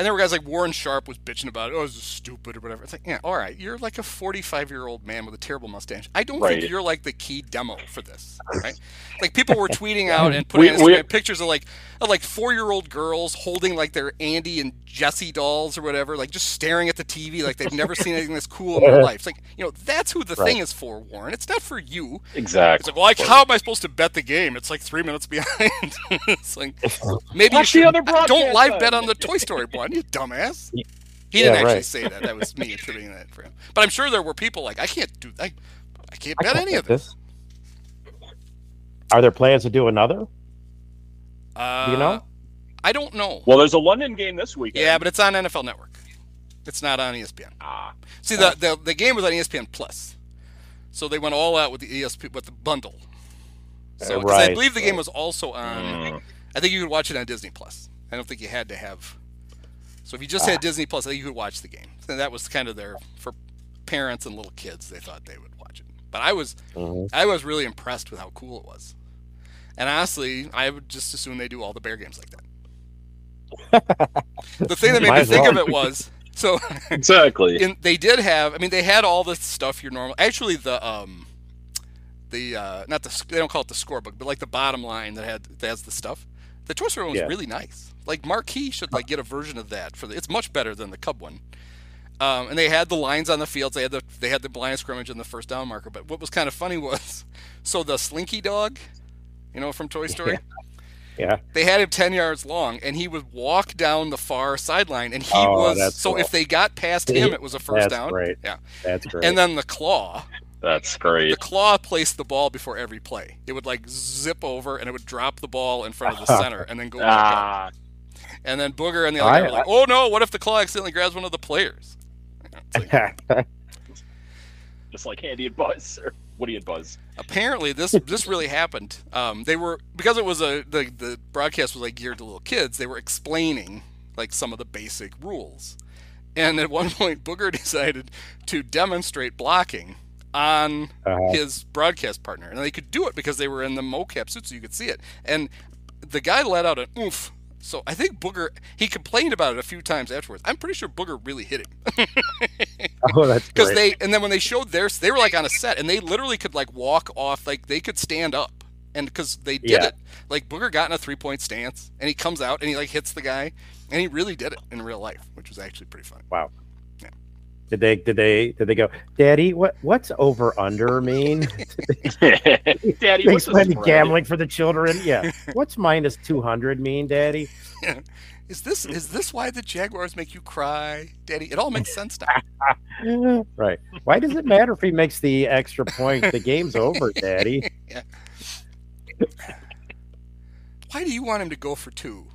And there were guys like Warren Sharp was bitching about, it. oh, this is stupid or whatever. It's like, yeah, all right, you're like a 45 year old man with a terrible mustache. I don't Right. think you're like the key demo for this, right? like people were tweeting out and putting We- we- pictures of like of like four year old girls holding like their Andy and Jessie dolls or whatever, like just staring at the TV like they've never seen anything this cool in their life. It's like, you know, that's who the thing is for, Warren. It's not for you. Exactly. It's like, well, like, how am I supposed to bet the game? It's like three minutes behind. it's like, maybe you Watch the other don't live bet on the Toy Story one, you dumbass. He Yeah, didn't actually right. say that. That was me attributing that for him. But I'm sure there were people like, I can't do, I, I can't I bet can't any of bet this. Are there plans to do another? Uh, Do you know? I don't know. Well, there's a London game this weekend. Yeah, but it's on NFL Network. It's not on ESPN. ah, See, the, the the game was on ESPN Plus, so they went all out with the ESP with the bundle. So, Uh, 'cause I believe the game was also on. Mm. I think you could watch it on Disney Plus. I don't think you had to have. So if you just Ah. had Disney Plus, I think you could watch the game. And that was kind of there for parents and little kids. They thought they would watch it. But I was Mhm. I was really impressed with how cool it was. And honestly, I would just assume they do all the bear games like that. the thing that made Might me think well. of it was so exactly. in, they did have. I mean, they had all the stuff you're normal. Actually, the um, the uh, not the they don't call it the scorebook, but like the bottom line that had that has the stuff. The Toy Story one was Yeah. really nice. Like Marquee should like get a version of that for the. It's much better than the Cub one. Um, and they had the lines on the fields. They had the they had the blind scrimmage and the first down marker. But what was kind of funny was, so the Slinky dog, you know from Toy Story, Yeah. they had him ten yards long, and he would walk down the far sideline, and he Oh, was so cool. if they got past him, it was a first That's down. great. Yeah. That's great. And then the claw, That's great. the claw placed the ball before every play. It would like zip over and it would drop the ball in front of the center and then go back up. Ah, And then Booger and the other I- guy were like, "Oh no! What if the claw accidentally grabs one of the players?" It's like, just like Andy and Buzz, or Woody and Buzz. apparently this this really happened. Um, they were because it was a the the broadcast was like geared to little kids. They were explaining like some of the basic rules, and at one point Booger decided to demonstrate blocking on Uh-huh. his broadcast partner, and they could do it because they were in the mocap suit, so you could see it. And the guy let out an oof. So I think Booger he complained about it a few times afterwards. I'm pretty sure Booger really hit him. oh, that's because they and then when they showed theirs they were like on a set and they literally could like walk off like they could stand up and because they did Yeah. it like booger got in a three point stance and he comes out and he like hits the guy and he really did it in real life which was actually pretty funny Wow. Yeah. Did they did they did they go, Daddy? What what's over under mean? Daddy, They what's this spread? gambling for the children. Yeah. What's minus two hundred mean, Daddy? is this is this why the jaguars make you cry daddy it all makes sense now right. Why does it matter if he makes the extra point? The game's over, Daddy. why do you want him to go for two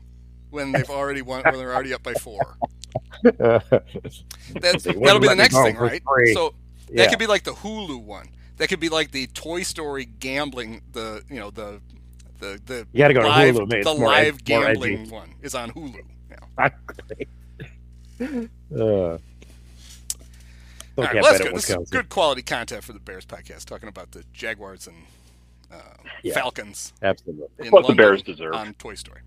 when they've already won when they're already up by four That's, that'll be the next thing right free. so yeah. That could be like the Hulu one. That could be like the Toy Story gambling. The you know the the the you got to go to Hulu. man. The more live more edgy. gambling one is on Hulu. Yeah. uh, right, well, that's good. This is good quality content for the Bears podcast, talking about the Jaguars and uh, Yeah. Falcons Absolutely. in What the Bears deserve. on Toy Story.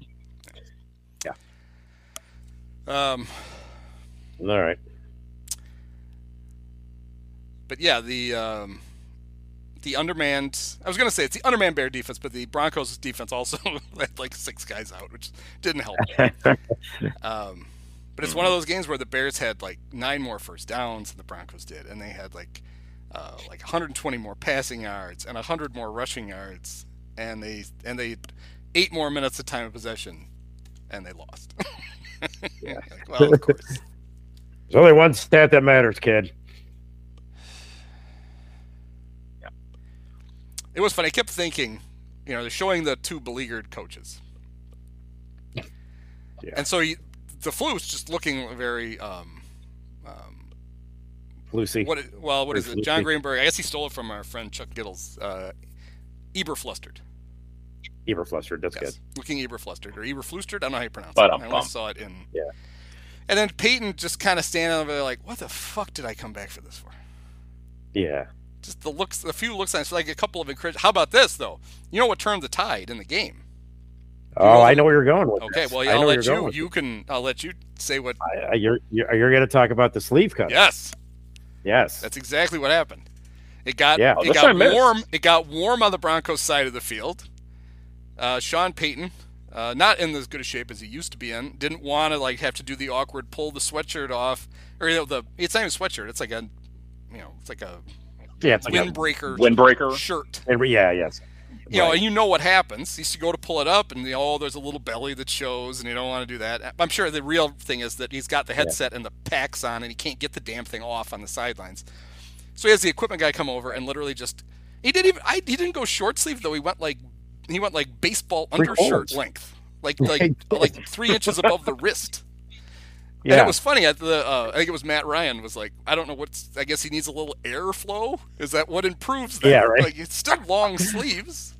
Um, All right. but yeah, the um, the undermanned. I was gonna say it's the undermanned Bear defense, but the Broncos defense also had like six guys out, which didn't help. Um, but it's one of those games where the Bears had like nine more first downs than the Broncos did, and they had like uh, like 120 more passing yards and 100 more rushing yards, and they and they eight more minutes of time of possession, and they lost. Yeah. Well, of course. There's only one stat that matters, kid. Yeah. It was funny. I kept thinking, you know, they're showing the two beleaguered coaches, Yeah. and so you, the flu is just looking very. Um, um, Lucy. what? i- Well, what is Very it? John. Greenberg. I guess he stole it from our friend Chuck Gittles. Uh, Eberflustered. Eberflustered. That's Yes. Looking Eberflustered or Eberflustered. I don't know how you pronounce But, it. um, I only saw it in. Yeah. And then Payton just kind of standing over there like, "What the fuck did I come back for this for?" Yeah. Just the looks, a few looks, and like a couple of encourage. How about this though? You know what turned the tide in the game? Oh, I know where you're going with Okay, this. well, I yeah, know I'll let you. with can. I'll let you say what. I- I- you're you're, you're going to talk about the sleeve cut. Yes, Yes. that's exactly what happened. It got Yeah. It I got warm. It got warm on the Broncos side of the field. Uh, Sean Payton, uh, not in as good a shape as he used to be in, didn't want to like have to do the awkward pull the sweatshirt off, or you know, the it's not even a sweatshirt. It's like a, you know, it's like a yeah. It's like a, windbreaker Windbreaker. shirt. and yeah. Yes. You know, and you know what happens. You used to go to pull it up, and you know, oh, there's a little belly that shows, and you don't want to do that. I'm sure the real thing is that he's got the headset and the packs on, and he can't get the damn thing off on the sidelines. So he has the equipment guy come over and literally just he didn't even I, he didn't go short sleeve though. He went like he went like baseball Three undershirt quarters. length, like like like three inches above the wrist. Yeah. And it was funny. At the uh, I think it was Matt Ryan was like, I don't know what's. I guess he needs a little airflow. Is that what improves that? Yeah, right. Like it's still long sleeves.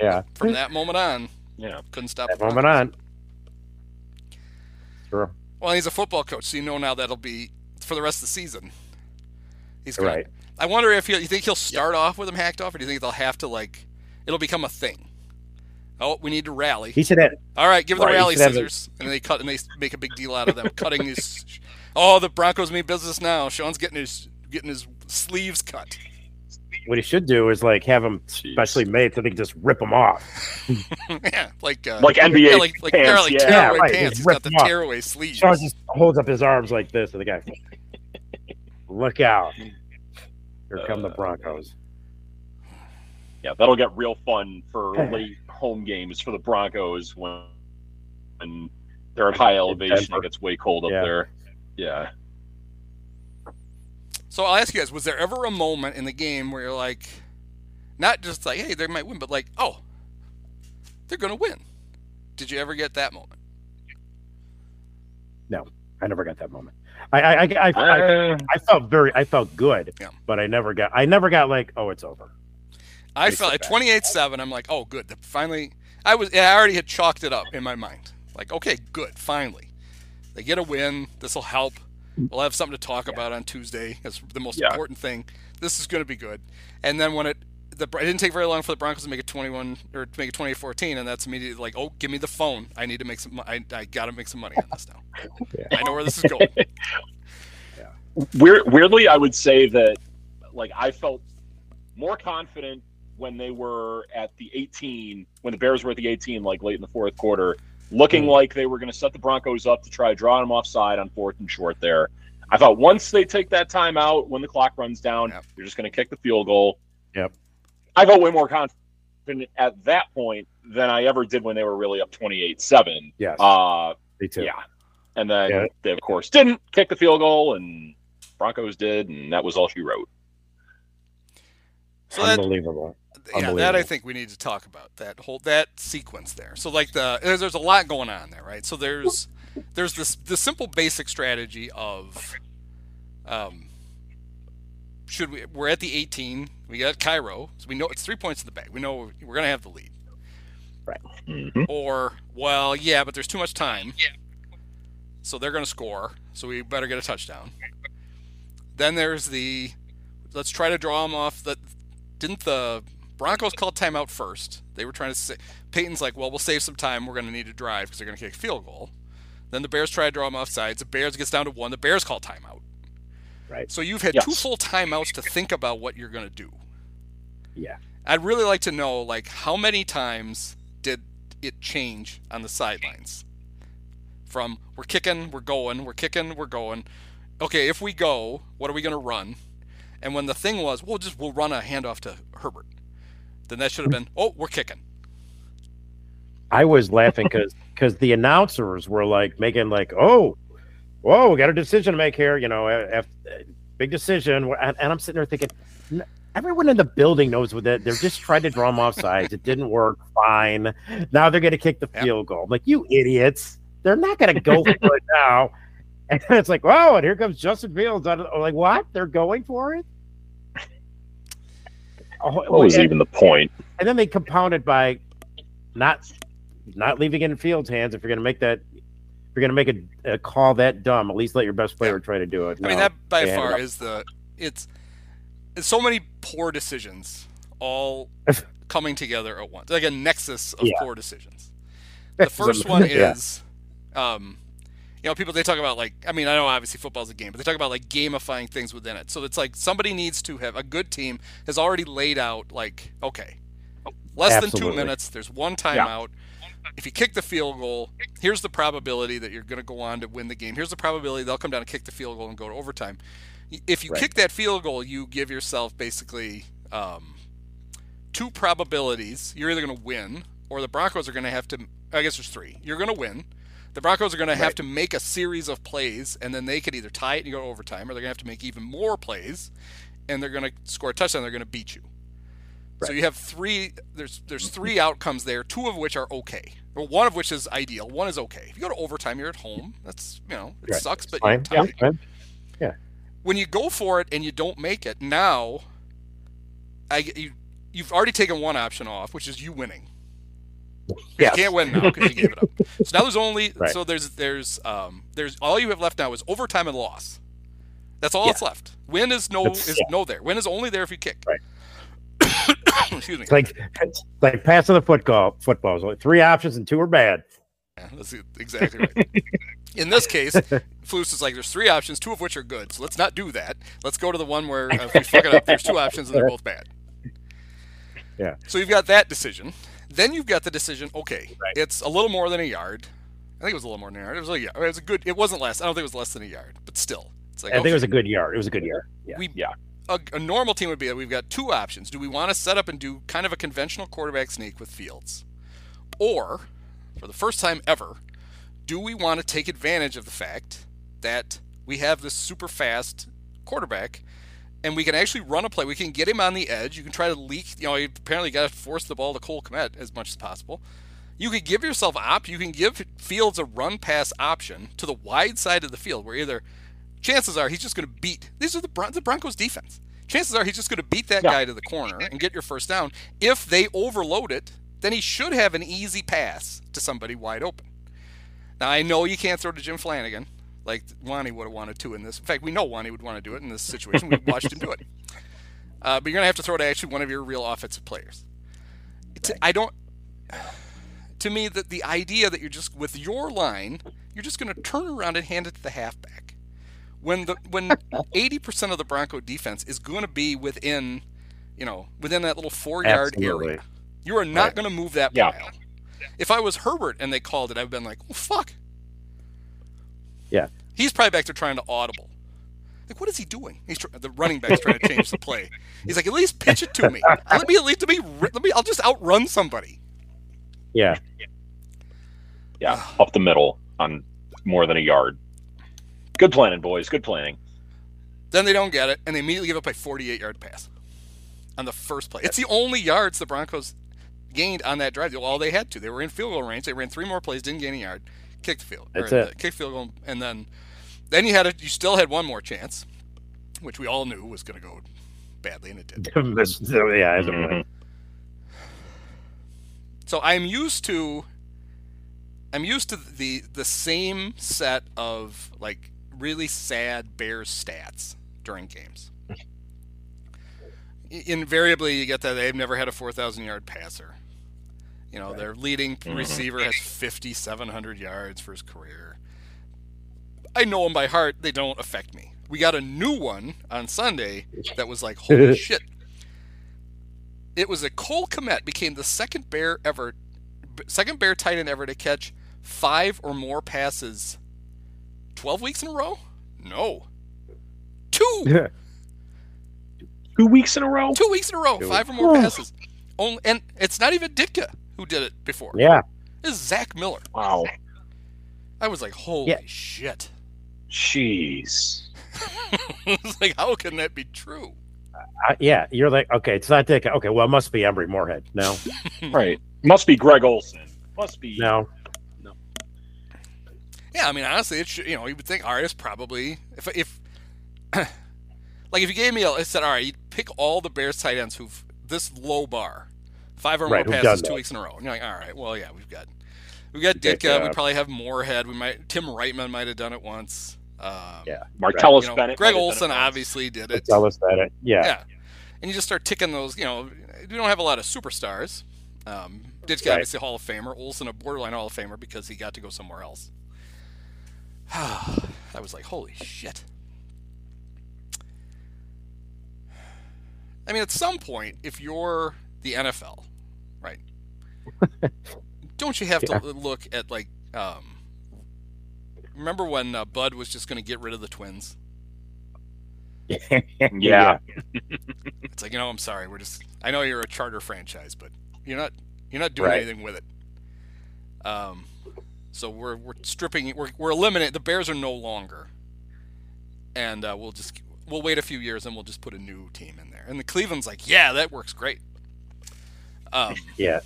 yeah. From that moment on, Yeah. couldn't stop. That the moment on. Sure. Well, he's a football coach, so you know now that'll be for the rest of the season. He's gonna, Right. I wonder if he'll, you think he'll start off with him hacked off, or do you think they'll have to like it'll become a thing? Oh, we need to rally. He should have. All right, give the Right, he rally should a- scissors, and they cut and they make a big deal out of them cutting his. Oh, the Broncos mean business now. Sean's getting his getting his sleeves cut. What he should do is like have them specially made so they can just rip them off. yeah, like uh, Like NBA yeah, like like, yeah, pants, like yeah. tearaway Yeah, right, pants. just He's rip got the them off. sleeves. Sean just holds up his arms like this, and the guy, look out! Here come the Uh, Broncos. Yeah, that'll get real fun for late home games for the Broncos when when they're at high elevation. It gets way cold up Yeah. there. Yeah. So I'll ask you guys: Was there ever a moment in the game where you're like, not just like, "Hey, they might win," but like, "Oh, they're going to win"? Did you ever get that moment? No, I never got that moment. I I I, I, I, Uh, I felt very I felt good, Yeah. but I never got I never got like oh it's over. I felt at 28-7. I'm like, "Oh, good. Finally." I was. I already had chalked it up in my mind. Like, okay, good. Finally, they get a win. This will help. We'll have something to talk about on Tuesday. That's the most Yeah. important thing. This is going to be good. And then when it the it didn't take very long for the Broncos to make it 21 or to make it 28-14, and that's immediately like, oh, give me the phone. I need to make some. I I got to make some money on this now. I know where this is going. weird, weirdly, I would say that like I felt more confident when they were at the 18, when the Bears were at the 18, like late in the fourth quarter, looking Hmm. like they were going to set the Broncos up to try to draw them offside on fourth and short. There, I thought once they take that time out, when the clock runs down, Yep. they're just going to kick the field goal. Yep. I felt way more confident at that point than I ever did when they were really up 28-7. Yes, Uh, me too. yeah. And then Yeah. they, of course, didn't kick the field goal, and Broncos did, and that was all she wrote. So that, Unbelievable. Yeah, that I think we need to talk about that whole that sequence there. So like the there's, there's a lot going on there, right? So there's there's this the simple basic strategy of um should we we're at the 18 we got Cairo so we know it's three points in the bag we know we're gonna have the lead Right. or well yeah but there's too much time yeah. so they're gonna score so we better get a touchdown then there's the let's try to draw them off that didn't the Broncos call timeout first they were trying to say Payton's like well we'll save some time we're gonna need to drive because they're gonna kick a field goal then the Bears try to draw them off sides the Bears gets down to one the Bears call timeout Right. so you've had Yes. two full timeouts to think about what you're going to do. Yeah. I'd really like to know like how many times did it change on the sidelines? From we're kicking, we're going, we're kicking, we're going. Okay, if we go, what are we going to run? And when the thing was, we'll just we'll run a handoff to Herbert. Then that should have been, oh, we're kicking. I was laughing because because the announcers were like making like oh whoa we got a decision to make here you know F, big decision. And, and I'm sitting there thinking everyone in the building knows what that they're just trying to draw them off sides it didn't work. Fine. Now they're going to kick the Yep. field goal. I'm like you idiots. They're not going to go for it now. And it's like whoa and here comes Justin Fields I'm like what? They're going for it? Oh, What was and- even the point? and then they compounded by not not leaving it in Fields' hands. If you're going to make that, if you're going to make a, a call that dumb, at least let your best player try to do it. I mean that by far is the it's it's so many poor decisions all coming together at once. Like a nexus of Yeah. poor decisions. The first one Yeah. is um you know, people they talk about like I mean, I know obviously football's a game, but they talk about like gamifying things within it. So it's like somebody needs to have a good team has already laid out like, okay, less than two minutes, there's one timeout. If you kick the field goal, here's the probability that you're going to go on to win the game. Here's the probability they'll come down and kick the field goal and go to overtime. If you Right. kick that field goal, you give yourself basically um, two probabilities. You're either going to win, or the Broncos are going to have to. I guess there's three. You're going to win. The Broncos are going to have to make a series of plays, and then they could either tie it and go to overtime, or they're going to have to make even more plays, and they're going to score a touchdown. They're going to beat you. So you have three. There's there's three outcomes there. Two of which are okay. Well, one of which is ideal. One is okay. If you go to overtime, you're at home. That's you know it Right. sucks, but you're tied Yeah, fine. when you go for it and you don't make it, now I you you've already taken one option off, which is you winning. Yes. You can't win now because you gave it up. So now there's only Right. so there's there's um there's all you have left now is overtime and loss. That's all Yeah. that's left. Win is no is yeah. no there. Win is only there if you kick. Right. Excuse me. It's like it's like passing the football. Football. There's only three options and two are bad. Yeah, that's exactly right. In this case, Flus is like, there's three options, two of which are good. So let's not do that. Let's go to the one where uh, if we fuck it up, there's two options and they're both bad. Yeah. So you've got that decision. Then you've got the decision. Okay, Right. it's a little more than a yard. I think it was a little more than a yard. It was a yard. It was a good. It wasn't less. I don't think it was less than a yard, but still, it's like I think it was a good yard. It was a good yard. Yeah. we Yeah. a, a normal team would be that we've got two options. Do we want to set up and do kind of a conventional quarterback sneak with Fields? Or, for the first time ever, do we want to take advantage of the fact that we have this super fast quarterback, and we can actually run a play. We can get him on the edge. You can try to leak. You know, you apparently got to force the ball to Cole Kmet as much as possible. You could give yourself op. You can give Fields a run pass option to the wide side of the field, where either chances are he's just going to beat. These are the, Bron- the Broncos defense. Chances are he's just going to beat that Yeah. guy to the corner and get your first down. If they overload it, then he should have an easy pass to somebody wide open. Now I know you can't throw to Jim Flanagan like Wani would have wanted to in this. In fact, we know Wani would want to do it in this situation. We watched him do it. Uh, but you're gonna have to throw it to actually one of your real offensive players. It's, I don't. To me, that the idea that you're just with your line, you're just gonna turn around and hand it to the halfback. When the when 80% of the Bronco defense is going to be within, you know, within that little four yard area, you are not Right. going to move that Yeah. pile. If I was Herbert and they called it, I've been like, well, fuck. Yeah. He's probably back there trying to audible. Like, what is he doing? He's tr- the running back's trying to change the play. He's like, at least pitch it to me. Let me at least let me let me. I'll just outrun somebody. Yeah. Yeah, up the middle on more than a yard. Good planning, boys. Good planning. Then they don't get it, and they immediately give up a 48 yard pass on the first play. It's the only yards the Broncos gained on that drive. All they had to. They were in field goal range. They ran three more plays, didn't gain a yard, kicked the field. That's or it. the- Kicked field goal, and then then you had a, you still had one more chance, which we all knew was going to go badly, and it did. yeah, as a Mhm. So I'm used to I'm used to the the same set of like really sad Bears stats during games. Invariably, you get that they've never had a 4,000 yard passer. You know, their leading Mhm. receiver has 5,700 yards for his career. I know them by heart. They don't affect me. We got a new one on Sunday that was like, holy shit. It was a Cole Kmet became the second bear ever, second bear tight end ever to catch five or more passes. Twelve weeks in a row? No, two, Yeah. Two weeks in a row. two weeks in a row, Two five or more passes. Only, and it's not even Ditka who did it before. yeah. This is Zach Miller. Wow. I was like, holy Yeah. shit! Jeez. it's like, how can that be true? I, yeah. You're like, okay, it's not Dick. Okay, well, it must be Emery Moorehead. No, Right. Must be Greg Olsen. Must be. no. No. Yeah, I mean, honestly, it's, you know, you would think, all right, it's probably if if like if you gave me a, it said, all right, you pick all the Bears tight ends who've this low bar, five or Right, more who've passes two that. weeks in a row. And you're like, all right, well, yeah, we've got we got Dick, Ditka, we uh, probably have Moorehead, we might Tim Wrightman might have done it once. Um, Yeah. Martellus you know, Bennett. Greg might have done Olsen obviously did it. Tell us that. It, yeah. Yeah. And you just start ticking those, you know, we don't have a lot of superstars. Um, Ditka, Right. obviously Hall of Famer. Olsen, a borderline Hall of Famer because he got to go somewhere else. I was like, holy shit. I mean, at some point, if you're the NFL, right, don't you have Yeah. to look at, like, um, remember when uh, Bud was just going to get rid of the Twins? Yeah. It's like, you know, I'm sorry. We're just. I know you're a charter franchise, but you're not. You're not doing Right. anything with it. Um, so we're we're stripping. We're we're eliminating. The Bears are no longer. And uh, we'll just we'll wait a few years and we'll just put a new team in there. And the Cleveland's like, yeah, that works great. Um, Yeah.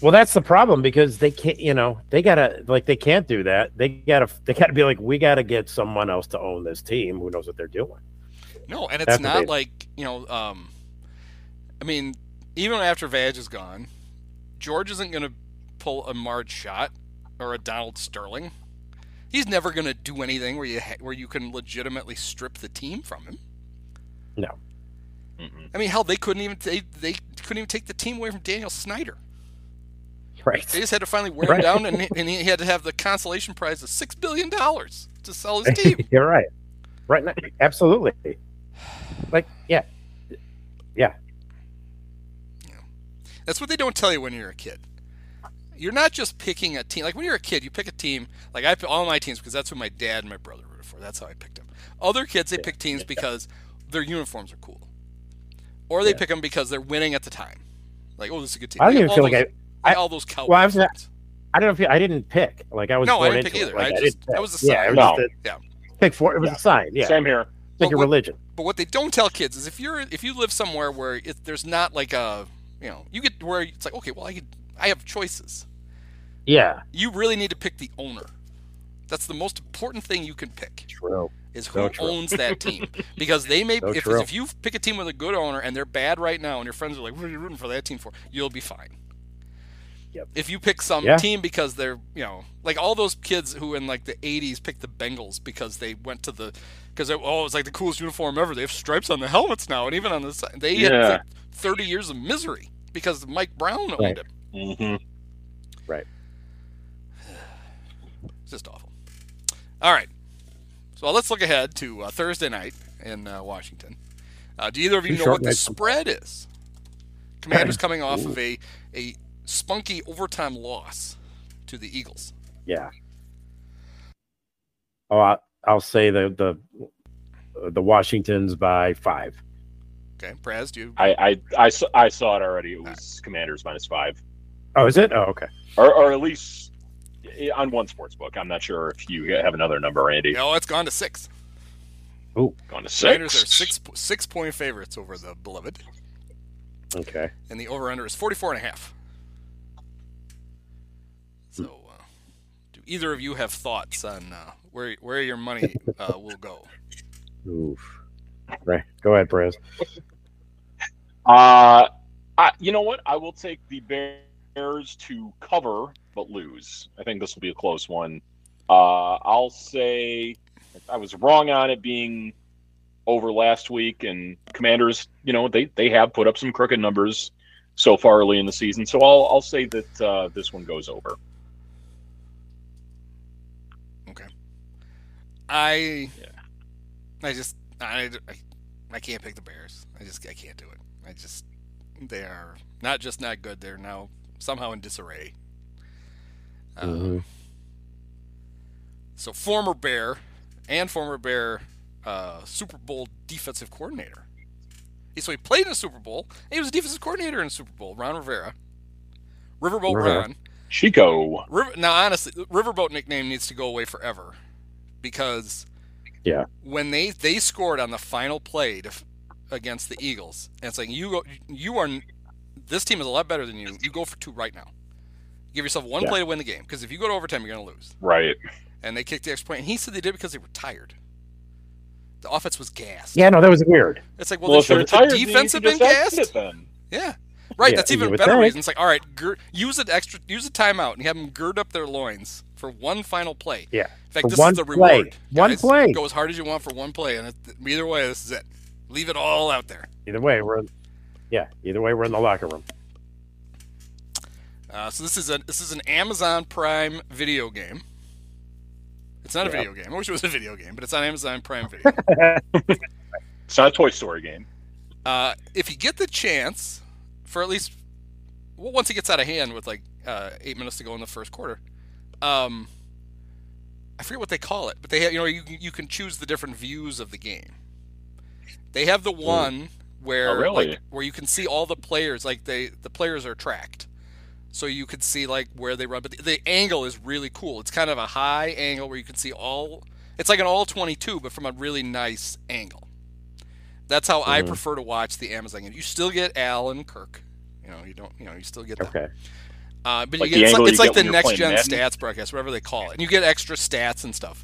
Well, that's the problem because they can't, you know, they gotta like they can't do that. They gotta they gotta be like, we gotta get someone else to own this team who knows what they're doing. No, and it's That's not like you know. Um, I mean, even after Vag is gone, George isn't going to pull a Marge Schott or a Donald Sterling. He's never going to do anything where you ha- where you can legitimately strip the team from him. No. Mhm. I mean, hell, they couldn't even they, they couldn't even take the team away from Daniel Snyder. Right. They just had to finally wear Right. him down, and, he- and he had to have the consolation prize of six billion dollars to sell his team. You're right. Right now, absolutely. Like, yeah. Yeah. That's what they don't tell you when you're a kid. You're not just picking a team. Like when you're a kid, you pick a team. Like I pick all my teams because that's what my dad and my brother rooted for. That's how I picked them. Other kids, they pick teams because their uniforms are cool, or they Yeah. pick them because they're winning at the time. Like, oh, this is a good team. I don't Like, even all feel like those- I- all those Cowboys. Well, I was- fans. I don't know if I didn't pick. Like I was No, I born didn't pick into it. either. Like, I didn't just- pick. that was a Yeah, sign. it was No. just a- Yeah. Pick four. It was a sign. Yeah. Same here. like your what- religion. But what they don't tell kids is if you're if you live somewhere where it, there's not like a you know you get where it's like okay well I could I have choices. Yeah, You really need to pick the owner. That's the most important thing you can pick true. Is who true. owns that team because they may So if if you pick a team with a good owner and they're bad right now and your friends are like what are you rooting for that team for you'll be fine. Yep. If you pick some Yeah. team because they're you know like all those kids who in like the 80s picked the Bengals because they went to the because oh it was like the coolest uniform ever they have stripes on the helmets now and even on the side they had Yeah. like 30 years of misery because Mike Brown owned Right. it. Mm-hmm. Right. It's just awful. All right. So let's look ahead to uh, Thursday night in uh, Washington. Uh, do either of you Too know what the night. spread is? Commanders coming off of a, a spunky overtime loss to the Eagles. Yeah. Oh, I, I'll say the the the Washingtons by five. Okay, Praz, do you? I, I, I, saw, I saw it already. It was Commanders minus five, Oh, is it? Oh, okay. or, or at least on one sports book. I'm not sure if you have another number, Andy. No, it's gone to six. Going to Commanders six. are six six point favorites over the beloved, Okay. and the over under is 44 and a half. So, uh, do either of you have thoughts on uh, where where your money uh, will go? Oof. Right. Go ahead, Perez. Uh, I, you know what? I will take the Bears to cover but lose. I think this will be a close one. Uh, I'll say I was wrong on it being over last week, and Commanders, you know, they they have put up some crooked numbers so far early in the season. So I'll I'll say that uh, this one goes over. Okay. I Yeah. I just I, I I can't pick the Bears. I just I can't do it. I just they are not just not good. They're now somehow in disarray. Uh, Mhm. So former Bear and former Bear uh, Super Bowl defensive coordinator. So he played in the Super Bowl. And he was a defensive coordinator in the Super Bowl. Ron Rivera. Riverboat Rivera. Ron. Chico. River, now, honestly, Riverboat nickname needs to go away forever because Yeah. when they they scored on the final play to, against the Eagles, and it's like you go, you are this team is a lot better than you. You go for two right now. Give yourself one Yeah. play to win the game because if you go to overtime, you're going to lose. Right. And they kicked the extra point. And he said they did it because they were tired. The offense was gassed. Yeah, no, that was weird. It's like, well, Well, they if they're should, tired, the you defense have been end gassed. it then. Yeah. Right, Yeah, that's even would better think. reason. It's like, all right, gir- use an extra, use a timeout, and have them gird up their loins for one final play. Yeah. In fact, For this one is the play. reward. One guys. play. Go as hard as you want for one play, and it, either way, this is it. Leave it all out there. Either way, we're in, yeah. Either way, we're in the locker room. Uh, so this is a this is an Amazon Prime video game. It's not a Yeah. video game. I wish it was a video game, but it's on Amazon Prime Video. It's not a Toy Story game. uh, if you get the chance, for at least well, once it gets out of hand with like uh, eight minutes to go in the first quarter, um, I forget what they call it, but they have you know you you can choose the different views of the game. They have the one where Oh, really? like, where you can see all the players, like they the players are tracked, so you could see like where they run. But the, the angle is really cool. It's kind of a high angle where you can see all. It's like an all twenty-two, but from a really nice angle. That's how I Mhm. prefer to watch the Amazon game. You still get Alan Kirk. You know, you don't. You know, you still get that. Okay. Uh, but Like you get, it's like, it's like the next gen Madden? stats broadcast, whatever they call it, and you get extra stats and stuff.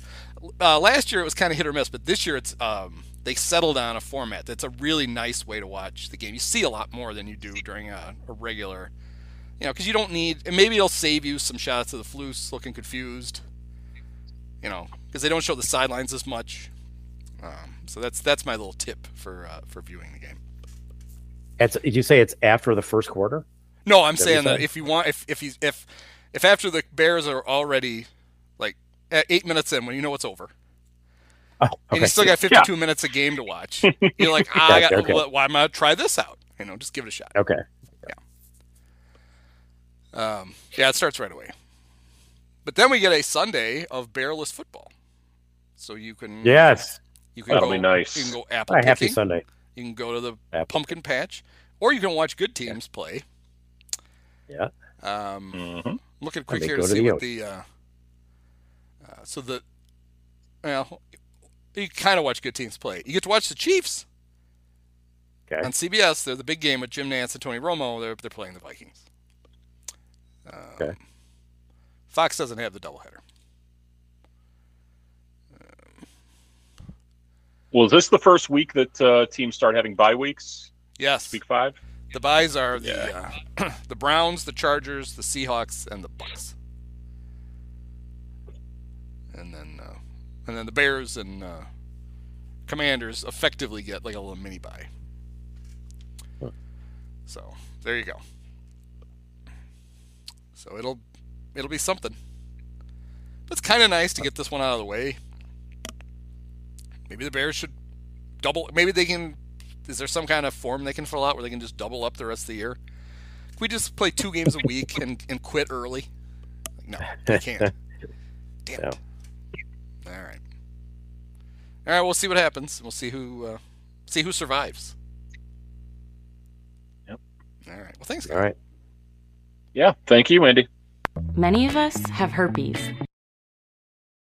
Uh, last year it was kind of hit or miss, but this year it's um, they settled on a format that's a really nice way to watch the game. You see a lot more than you do during a, a regular, you know, because you don't need. And maybe it'll save you some shots of the Flus looking confused, you know, because they don't show the sidelines as much. Um, so that's that's my little tip for uh, for viewing the game. It's, did you say it's after the first quarter? No, I'm saying that if you want, if if if if after the Bears are already like at eight minutes in, when you know it's over, Oh, and you still got 52 minutes of game to watch, you're like, ah, I got, okay. well, why am I try this out? You know, just give it a shot. Okay. Yeah. Um, yeah, it starts right away. But then we get a Sunday of bearless football, so you can Yes. you can That'll go be nice. you can go apple right, happy Sunday. you can go to the Apple. pumpkin patch, or you can watch good teams play. Yeah. Um, Mhm. looking quick here to to see the what the uh, uh, so the well You kind of watch good teams play. You get to watch the Chiefs Okay. on CBS. They're the big game with Jim Nantz and Tony Romo. They're they're playing the Vikings. Um, Okay. Fox doesn't have the doubleheader. Well, is this the first week that uh, teams start having bye weeks? Yes, Week five. the byes are the uh, the Browns, the Chargers, the Seahawks, and the Bucks. And then and then the Bears and uh, Commanders effectively get like a little mini bye. Huh. So there you go. So it'll it'll be something. But it's kind of nice to get this one out of the way. Maybe the Bears should double. Maybe they can. Is there some kind of form they can fill out where they can just double up the rest of the year? Can we just play two games a week and, and quit early? No, they can't. Damn it. All right. All right. We'll see what happens. We'll see who uh, see who survives. Yep. All right. Well, thanks. guys. All right. Yeah. Thank you, Wendy. Many of us have herpes.